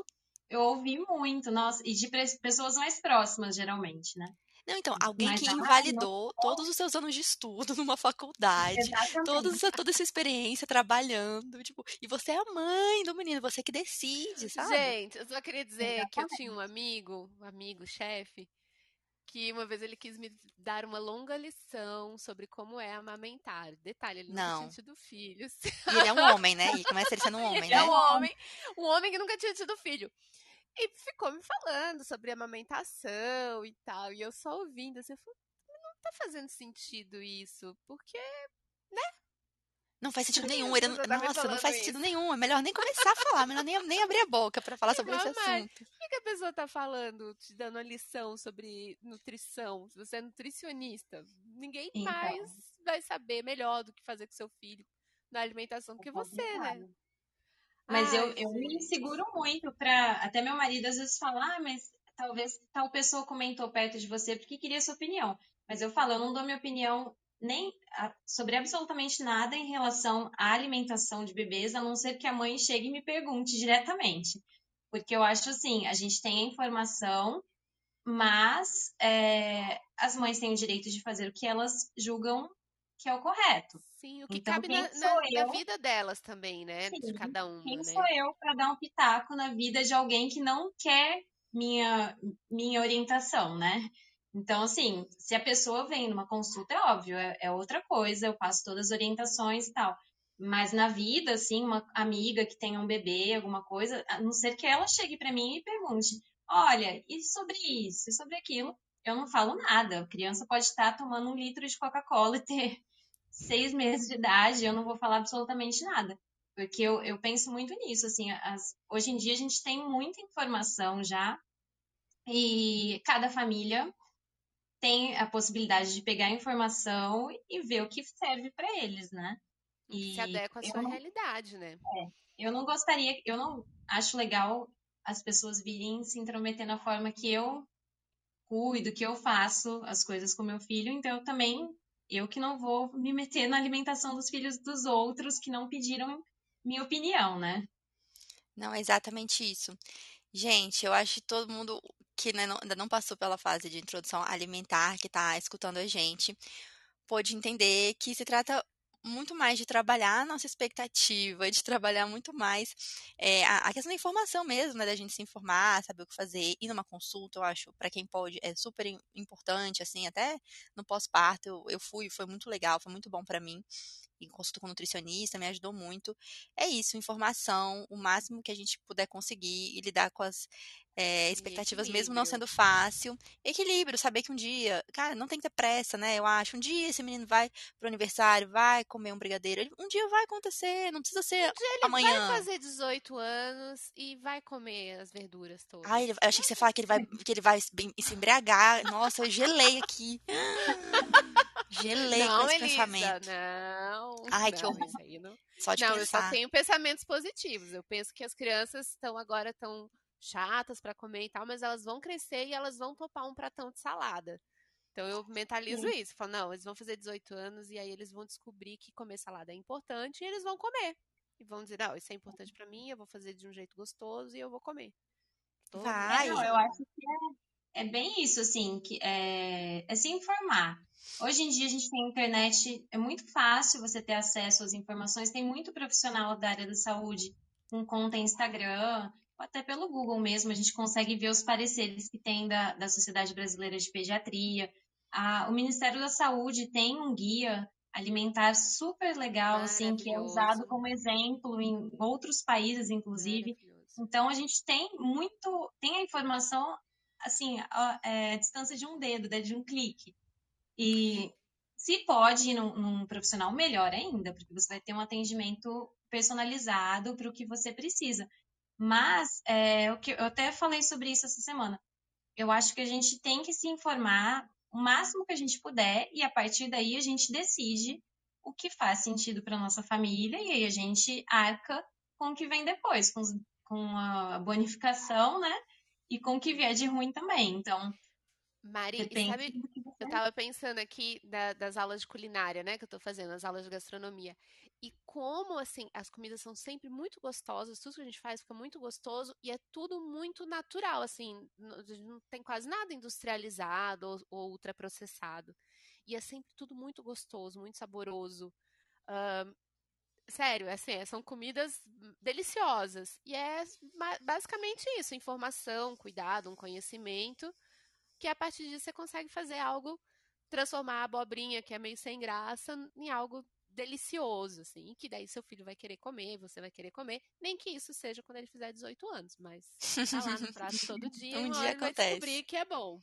C: eu ouvi muito, nossa, e de pessoas mais próximas, geralmente, né?
A: Não, então, alguém Mas que invalidou todos os seus anos de estudo numa faculdade, todos, toda essa experiência trabalhando, tipo, e você é a mãe do menino, você que decide, sabe?
B: Gente, eu só queria dizer Exatamente. que eu tinha um amigo, um amigo, chefe, que uma vez ele quis me dar uma longa lição sobre como é amamentar. Detalhe, ele nunca tinha tido filhos.
A: E ele é um homem, né? E começa ele sendo um homem,
B: ele
A: né?
B: É um homem, um homem que nunca tinha tido filho. E ficou me falando sobre amamentação e tal. E eu só ouvindo, assim, eu falei, não tá fazendo sentido isso, porque, né?
A: Não faz sentido nenhum. Ele, tá nossa, não faz sentido nenhum. É melhor nem começar a falar, melhor nem, nem abrir a boca para falar sobre esse assunto.
B: O que, que a pessoa tá falando, te dando uma lição sobre nutrição? Se você é nutricionista, ninguém então. mais vai saber melhor do que fazer com seu filho na alimentação é que você, né?
C: Mas eu, eu me seguro muito para até meu marido às vezes falar, ah, mas talvez tal pessoa comentou perto de você porque queria sua opinião. Mas eu falo, eu não dou minha opinião nem sobre absolutamente nada em relação à alimentação de bebês, a não ser que a mãe chegue e me pergunte diretamente. Porque eu acho assim, a gente tem a informação, mas é, as mães têm o direito de fazer o que elas julgam que é o correto.
B: Sim, o que então, cabe na, na, na, vida delas também, né? Sim, de cada uma.
C: Quem
B: né?
C: sou eu para dar um pitaco na vida de alguém que não quer minha, minha orientação, né? Então, assim, se a pessoa vem numa consulta, é óbvio, é, é outra coisa, eu passo todas as orientações e tal. Mas na vida, assim, uma amiga que tenha um bebê, alguma coisa, a não ser que ela chegue para mim e pergunte: olha, e sobre isso, e sobre aquilo? Eu não falo nada. A criança pode estar tomando um litro de Coca-Cola e ter seis meses de idade, eu não vou falar absolutamente nada. Porque eu, eu penso muito nisso, assim, as, hoje em dia a gente tem muita informação já, e cada família tem a possibilidade de pegar a informação e ver o que serve para eles, né?
B: E se adequa à sua não, realidade, né?
C: É, eu não gostaria, eu não acho legal as pessoas virem se intrometer na forma que eu cuido, que eu faço as coisas com meu filho, então eu também, eu que não vou me meter na alimentação dos filhos dos outros que não pediram minha opinião, né?
A: Não, é exatamente isso. Gente, eu acho que todo mundo que né, ainda não passou pela fase de introdução alimentar, que está escutando a gente, pode entender que se trata muito mais de trabalhar a nossa expectativa, de trabalhar muito mais é, a, questão da informação mesmo, né, da gente se informar, saber o que fazer, ir numa consulta, eu acho, para quem pode, é super importante, assim, até no pós-parto eu, eu fui, foi muito legal, foi muito bom para mim em consulta com nutricionista, me ajudou muito. É isso, informação, o máximo que a gente puder conseguir e lidar com as é, expectativas, mesmo não sendo fácil. Equilíbrio, saber que um dia, cara, não tem que ter pressa, né? Eu acho. Um dia esse menino vai pro aniversário, vai comer um brigadeiro. Um dia vai acontecer, não precisa ser um dia ele amanhã.
B: vai fazer 18 anos e vai comer as verduras todas.
A: Ai, eu achei que você fala que ele vai, que ele vai se embriagar. Nossa, eu gelei aqui. Gelei não, com esse Elisa, pensamento.
B: Não.
A: Ai,
B: não,
A: que horror.
B: Não,
A: só de
B: não
A: pensar.
B: eu só tenho pensamentos positivos. Eu penso que as crianças estão agora tão chatas para comer e tal, mas elas vão crescer e elas vão topar um pratão de salada. Então eu mentalizo Sim. isso. Falo, não, eles vão fazer 18 anos e aí eles vão descobrir que comer salada é importante e eles vão comer. E vão dizer, não, isso é importante para mim, eu vou fazer de um jeito gostoso e eu vou comer.
C: Vai. Não, eu acho que é, é bem isso, assim, que é, é se informar. Hoje em dia a gente tem internet, é muito fácil você ter acesso às informações, tem muito profissional da área da saúde com conta Instagram, até pelo Google mesmo, a gente consegue ver os pareceres que tem da, da Sociedade Brasileira de Pediatria. A, o Ministério da Saúde tem um guia alimentar super legal, assim, que é usado como exemplo em outros países, inclusive. Então, a gente tem muito, tem a informação, assim, a, é, a distância de um dedo, né, de um clique. E se pode ir num, num profissional, melhor ainda, porque você vai ter um atendimento personalizado para o que você precisa. Mas é, o que eu até falei sobre isso essa semana. Eu acho que a gente tem que se informar o máximo que a gente puder e a partir daí a gente decide o que faz sentido para nossa família e aí a gente arca com o que vem depois, com, com a bonificação, né? E com o que vier de ruim também. Então,
B: Mari, sabe, eu tava pensando aqui da, das aulas de culinária, né, que eu tô fazendo, as aulas de gastronomia. E como, assim, as comidas são sempre muito gostosas, tudo que a gente faz fica muito gostoso e é tudo muito natural, assim, não tem quase nada industrializado ou, ou ultraprocessado. E é sempre tudo muito gostoso, muito saboroso. Uh, sério, assim, é, são comidas deliciosas. E é basicamente isso: informação, cuidado, um conhecimento, que a partir disso você consegue fazer algo, transformar a abobrinha, que é meio sem graça, em algo delicioso, assim, que daí seu filho vai querer comer, você vai querer comer, nem que isso seja quando ele fizer 18 anos, mas tá lá no prato todo dia,
A: um dia
B: acontece. vai descobrir que é bom.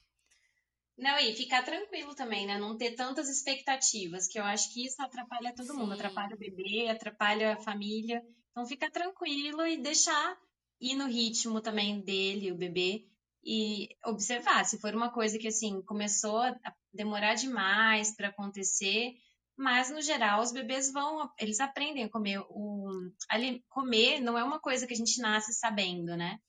C: Não, e ficar tranquilo também, né? Não ter tantas expectativas, que eu acho que isso atrapalha todo Sim. mundo, atrapalha o bebê, atrapalha a família. Então fica tranquilo e deixar ir no ritmo também dele, o bebê, e observar. Se for uma coisa que assim começou a demorar demais para acontecer, Mas, no geral, os bebês vão, eles aprendem a comer. O, ali, comer não é uma coisa que a gente nasce sabendo, né?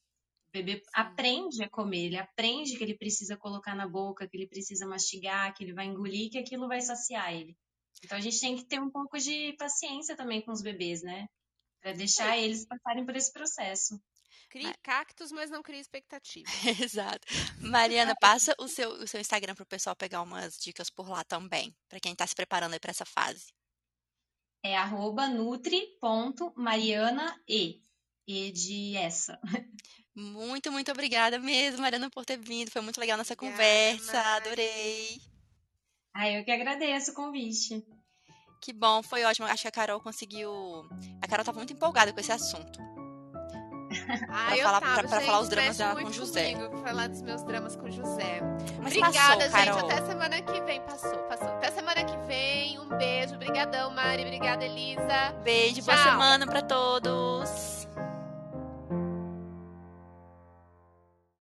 C: O bebê aprende a comer, ele aprende que ele precisa colocar na boca, que ele precisa mastigar, que ele vai engolir, que aquilo vai saciar ele. Então a gente tem que ter um pouco de paciência também com os bebês, né? Para deixar eles passarem por esse processo.
B: Crie cactos, mas não crie expectativa.
A: Exato. Mariana, passa o seu, o seu Instagram para o pessoal pegar umas dicas por lá também, para quem está se preparando aí para essa fase.
C: É arroba nutri.marianae. E de essa.
A: Muito, muito obrigada mesmo, Mariana, por ter vindo. Foi muito legal nossa obrigada, conversa. Mari. Adorei.
C: Ah, eu que agradeço o convite.
A: Que bom, foi ótimo. Acho que a Carol conseguiu. A Carol estava muito empolgada com esse assunto.
B: Ah,
A: pra
B: eu
A: falar,
B: tava,
A: pra, pra
B: gente,
A: falar os dramas
B: dela
A: com o José.
B: Comigo, falar dos meus dramas com o José.
A: Mas
B: Obrigada,
A: passou,
B: gente.
A: Carol.
B: Até semana que vem. Passou, passou. Até semana que vem. Um beijo. Obrigadão, Mari. Obrigada, Elisa.
A: Beijo,
B: Tchau.
A: boa semana para todos.